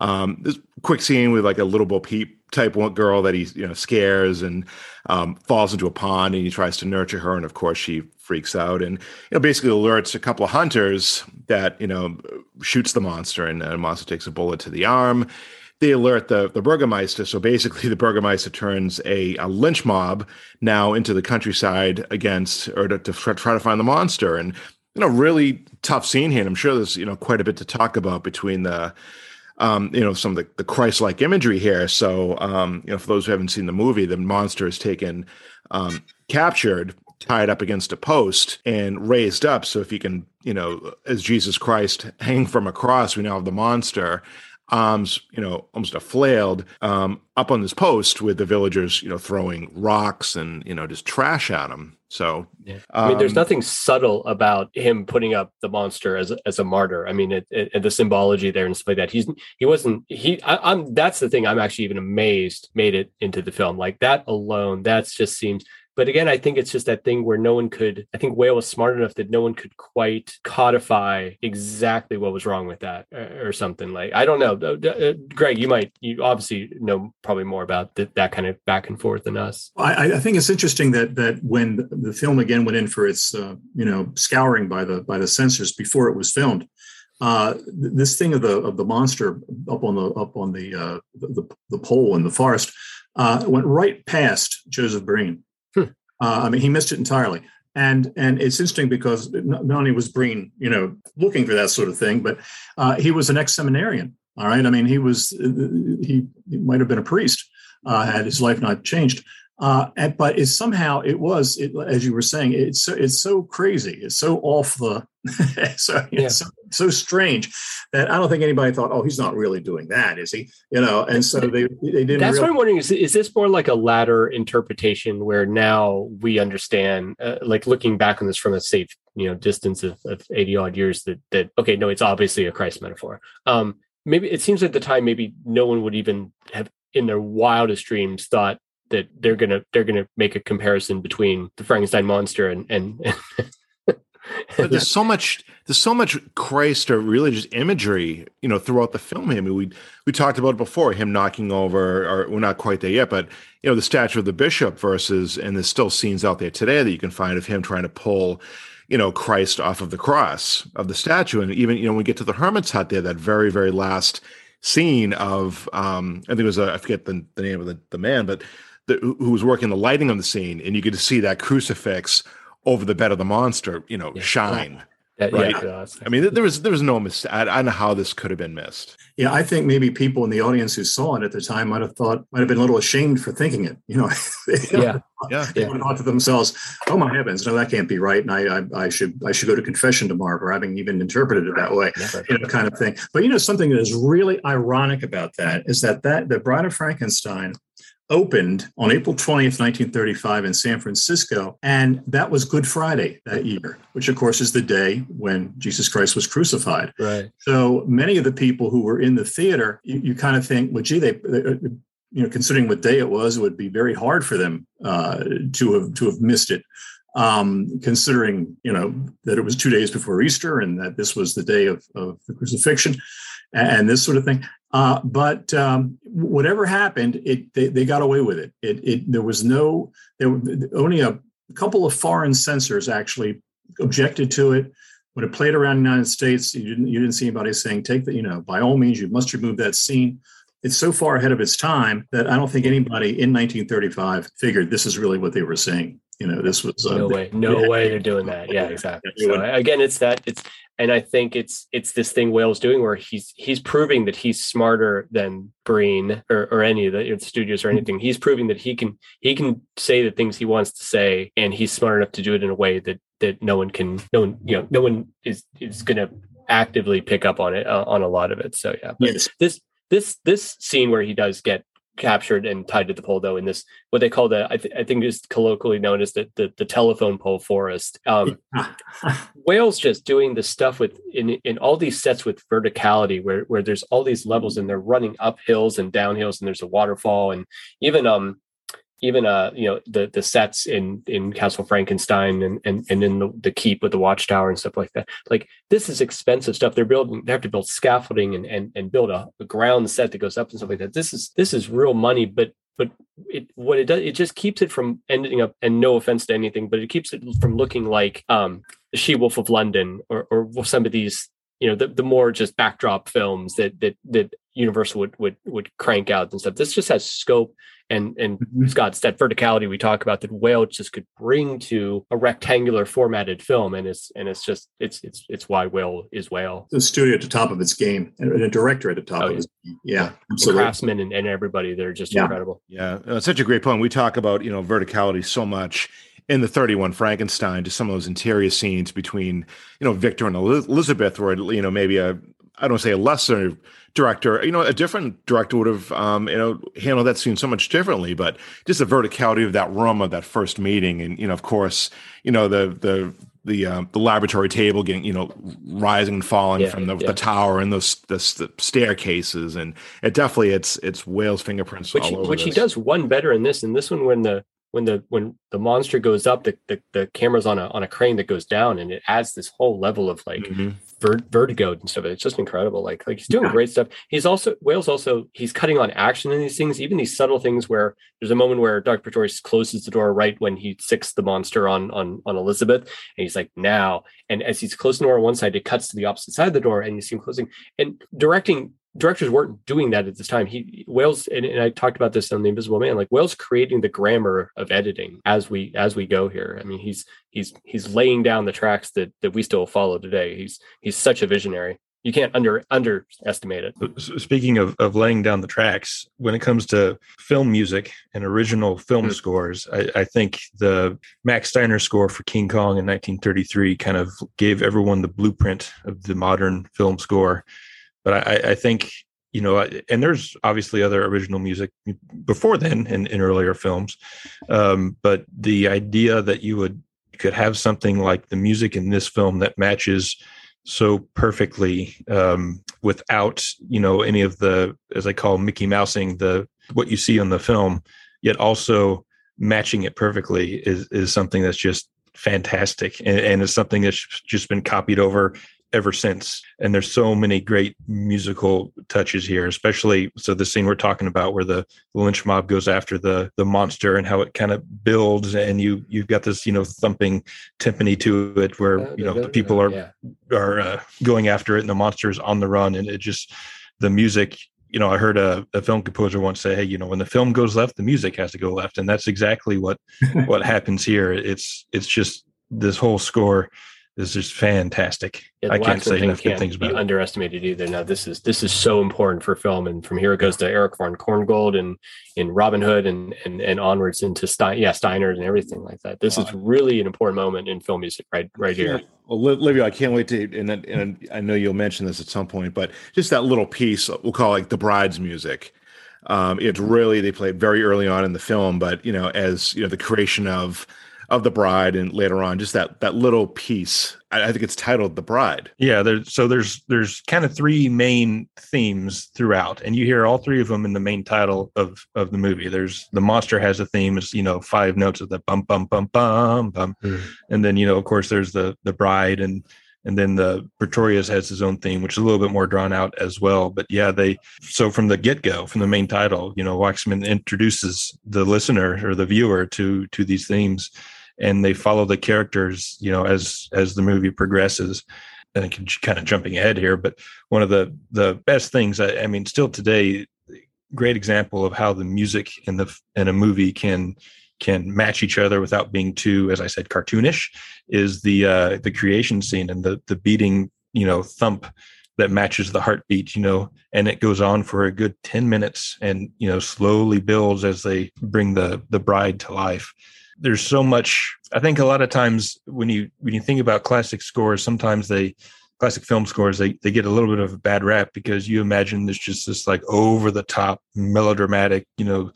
Um, this quick scene with like a little Bo Peep type one girl that he you know scares and um, falls into a pond and he tries to nurture her and of course she freaks out and you know basically alerts a couple of hunters that you know shoots the monster and the monster takes a bullet to the arm. They alert the the burgermeister so basically the burgermeister turns a, a lynch mob now into the countryside against or to, to try to find the monster. And you know really tough scene here. And i'm sure there's you know quite a bit to talk about between the um, you know, some of the, the Christ-like imagery here. So, um, you know, for those who haven't seen the movie, the monster is taken, um, captured, tied up against a post, and raised up. So, if you can, you know, as Jesus Christ hanging from a cross, we now have the monster arms, you know, almost a flailed um, up on this post with the villagers, you know, throwing rocks and you know just trash at him. So, yeah. I mean, there's um, nothing subtle about him putting up the monster as a, as a martyr. I mean, it, it, the symbology there and stuff like that. He's he wasn't he. I, I'm that's the thing. I'm actually even amazed made it into the film. Like that alone, that's just seems but again, I think it's just that thing where no one could, I think Whale was smart enough that no one could quite codify exactly what was wrong with that or, or something like, I don't know. Uh, uh Greg, you might, you obviously know probably more about th- that kind of back and forth than us. I, I, think it's interesting that, that when the film again went in for its, uh, you know, scouring by the, by the censors before it was filmed, uh, this thing of the of the monster up on the up on the uh, the, the pole in the forest uh, went right past Joseph Breen. Hmm. Uh, I mean, he missed it entirely. And and it's interesting because not only was Breen, you know, looking for that sort of thing, but uh, he was an ex seminarian. All right, I mean, he was he, he might have been a priest uh, had his life not changed. Uh, and, but it somehow it was, it, as you were saying, it's so, it's so crazy, it's so off the, so, yeah. so, so strange that I don't think anybody thought, oh, he's not really doing that, is he? You know, and so they they didn't. That's really- what I'm wondering. Is is this more like a latter interpretation where now we understand, uh, like looking back on this from a safe, you know, distance of, of 80 odd years, that that okay, no, it's obviously a Christ metaphor. Um, maybe it seems at the time maybe no one would even have in their wildest dreams thought that they're gonna they're gonna make a comparison between the Frankenstein monster and and. but there's so much there's so much Christ or religious imagery, you know, throughout the film. I mean, we we talked about it before, him knocking over, or we're not quite there yet, but you know, the statue of the bishop versus, and there's still scenes out there today that you can find of him trying to pull, you know, Christ off of the cross of the statue, and even you know, when we get to the hermit's hut there, that very very last scene of, um, I think it was a, I forget the, the name of the, the man, but the, who was working the lighting on the scene, and you get to see that crucifix over the bed of the monster, you know, yeah. shine. That, right. Yeah, I mean, there was there was no mistake. I, I don't know how this could have been missed. Yeah, I think maybe people in the audience who saw it at the time might have thought might have been a little ashamed for thinking it. You know, yeah, yeah. They would have thought to themselves, "Oh my heavens, no, that can't be right," and I, I, I should I should go to confession tomorrow for having even interpreted it that way, Never. you know, kind of thing. But you know, something that is really ironic about that is that that the Bride of Frankenstein opened on April 20th, 1935 in San Francisco. And that was Good Friday that year, which of course is the day when Jesus Christ was crucified. Right. So many of the people who were in the theater, you, you kind of think, well, gee, they, they, you know, considering what day it was, it would be very hard for them uh, to have to have missed it. Um, considering you know that it was two days before Easter and that this was the day of, of the crucifixion and this sort of thing. Uh, but um, whatever happened, it they, they, got away with it. It, it there was no there only a couple of foreign censors actually objected to it when it played around the United States. You didn't you didn't see anybody saying take the you know by all means you must remove that scene. It's so far ahead of its time that I don't think anybody in 1935 figured this is really what they were saying. You know, this was uh, no way, no yeah. way they're doing that. Yeah, exactly. So again, it's that it's and I think it's it's this thing Whale's doing where he's he's proving that he's smarter than Breen or, or any of the studios or anything. He's proving that he can he can say the things he wants to say, and he's smart enough to do it in a way that that no one can, no one you know, no one is is going to actively pick up on it uh, on a lot of it. So yeah, but yes. this this this scene where he does get captured and tied to the pole though in this what they call the I, th- I think is colloquially known as the the, the telephone pole forest. Um Whale's just doing the stuff with in in all these sets with verticality where where there's all these levels and they're running up hills and down hills and there's a waterfall and even um even uh you know the the sets in in Castle Frankenstein and and and in the, the keep with the watchtower and stuff like that. Like this is expensive stuff. They're building they have to build scaffolding and and, and build a, a ground set that goes up and stuff like that. This is this is real money but but it what it does it just keeps it from ending up and no offense to anything but it keeps it from looking like um the she wolf of london or or some of these you know the, the more just backdrop films that that that universal would would would crank out and stuff. This just has scope and and mm-hmm. Scott's that verticality we talk about that whale just could bring to a rectangular formatted film. And it's and it's just it's it's it's why whale is whale. The studio at the top of its game and a director at the top oh, of his game. Yeah, yeah. craftsmen and, and everybody they're just yeah. incredible. Yeah it's such a great point. We talk about you know verticality so much in the 31 Frankenstein to some of those interior scenes between, you know, Victor and Elizabeth, where, you know, maybe a, I don't say a lesser director, you know, a different director would have, um, you know, handled that scene so much differently. But just the verticality of that room of that first meeting, and you know, of course, you know, the the the um, the laboratory table getting, you know, rising and falling yeah, from the, yeah. the tower and those the, the, staircases, and it definitely it's it's Whale's fingerprints which, all over. Which this. he does one better in this. In this one, when the when the when the monster goes up, the, the, the camera's on a on a crane that goes down, and it adds this whole level of like Mhm. Ver- vertigo and stuff. It's just incredible. Like like he's doing Yeah. great stuff. He's also Whale's also he's cutting on action in these things, even these subtle things where there's a moment where Dr. Pretorius closes the door right when he sicks the monster on on on Elizabeth, and he's like now. And as he's closing the door on one side, it cuts to the opposite side of the door, and you see him closing and directing. Directors weren't doing that at this time. He Wales and, and I talked about this on the Invisible Man. Like Whale's creating the grammar of editing as we as we go here. I mean, he's he's he's laying down the tracks that that we still follow today. He's he's such a visionary. You can't under underestimate it. Speaking of, of laying down the tracks, when it comes to film music and original film Mm. scores, I, I think the Max Steiner score for King Kong in 1933 kind of gave everyone the blueprint of the modern film score. But I, I think, you know, and there's obviously other original music before then in, in earlier films. Um, but the idea that you would could have something like the music in this film that matches so perfectly um, without you know any of the as I call Mickey Mousing the what you see on the film, yet also matching it perfectly is is something that's just fantastic and, and is something that's just been copied over ever since. And there's so many great musical touches here, especially so the scene we're talking about where the lynch mob goes after the the monster and how it kind of builds and you you've got this you know thumping timpani to it where you know the people are yeah. are uh, going after it and the monster is on the run and it just the music you know i heard a, a film composer once say hey you know when the film goes left the music has to go left and that's exactly what what happens here it's it's just this whole score is just fantastic Yeah, i can't say thing enough can't things be about it underestimated either. Now this is this is so important for film, and from here it goes to Eric von Korngold and in Robin Hood and and and onwards into Stein, yeah, Steiner and everything like that. This is really an important moment in film music, right right here. Well, Li- Livio, I can't wait to, and, and I know you'll mention this at some point, but just that little piece, we'll call it like the bride's music. Um, it's really they played very early on in the film, but you know, as you know, the creation of of the bride and later on, just that that little piece. I, I think it's titled "The Bride." Yeah, there's so there's there's kind of three main themes throughout, and you hear all three of them in the main title of of the movie. There's the monster has a theme, it's you know five notes of the bum bum bum bum bum, Mm. and then you know of course there's the the bride and and then the Pretorius has his own theme, which is a little bit more drawn out as well. But yeah, they so from the get go, from the main title, you know, Waxman introduces the listener or the viewer to to these themes, and they follow the characters, you know, as as the movie progresses. And I can kind of jumping ahead here, but one of the the best things, I, I mean, still today, great example of how the music in the in a movie can can match each other without being too, as I said, cartoonish, is the uh, the creation scene and the the beating, you know, thump that matches the heartbeat, you know, and it goes on for a good 10 minutes and, you know, slowly builds as they bring the the bride to life. There's so much I think a lot of times when you when you think about classic scores, sometimes they classic film scores they they get a little bit of a bad rap because you imagine there's just this like over the top melodramatic, you know,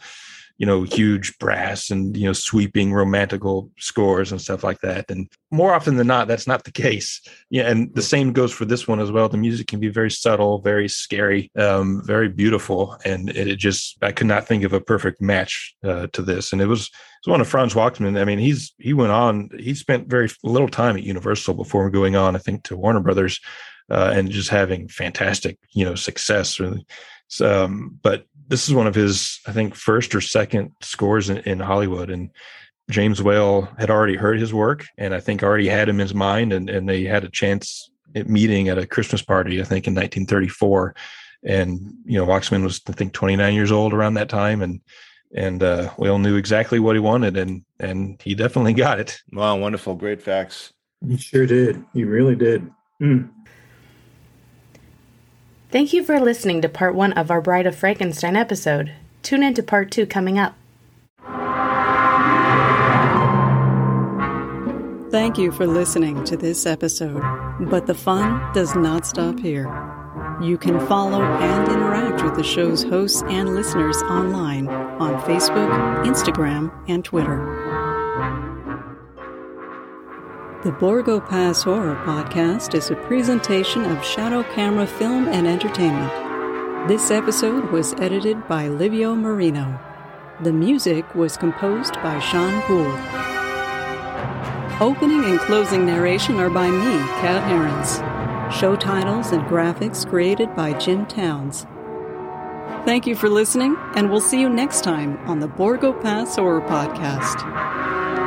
you know, huge brass and, you know, sweeping romantical scores and stuff like that. And more often than not, that's not the case. Yeah. And the same goes for this one as well. The music can be very subtle, very scary, um, very beautiful. And it, it just, I could not think of a perfect match uh, to this. And it was, it was one of Franz Waxman. I mean, he's, he went on, he spent very little time at Universal before going on, I think, to Warner Brothers uh, and just having fantastic, you know, success really. So, um, but this is one of his, I think, first or second scores in, in Hollywood. And James Whale had already heard his work and I think already had him in his mind. And, and they had a chance at meeting at a Christmas party, I think in 1934. And, you know, Waxman was, I think, 29 years old around that time. And, and uh, Whale knew exactly what he wanted and, and he definitely got it. Wow, wonderful, great facts. He sure did. He really did. Mm. Thank you for listening to part one of our Bride of Frankenstein episode. Tune in to part two coming up. Thank you for listening to this episode, but the fun does not stop here. You can follow and interact with the show's hosts and listeners online on Facebook, Instagram, and Twitter. The Borgo Pass Horror Podcast is a presentation of Shadow Camera Film and Entertainment. This episode was edited by Livio Marino. The music was composed by Sean Gould. Opening and closing narration are by me, Kat Herons. Show titles and graphics created by Jim Towns. Thank you for listening, and we'll see you next time on the Borgo Pass Horror Podcast.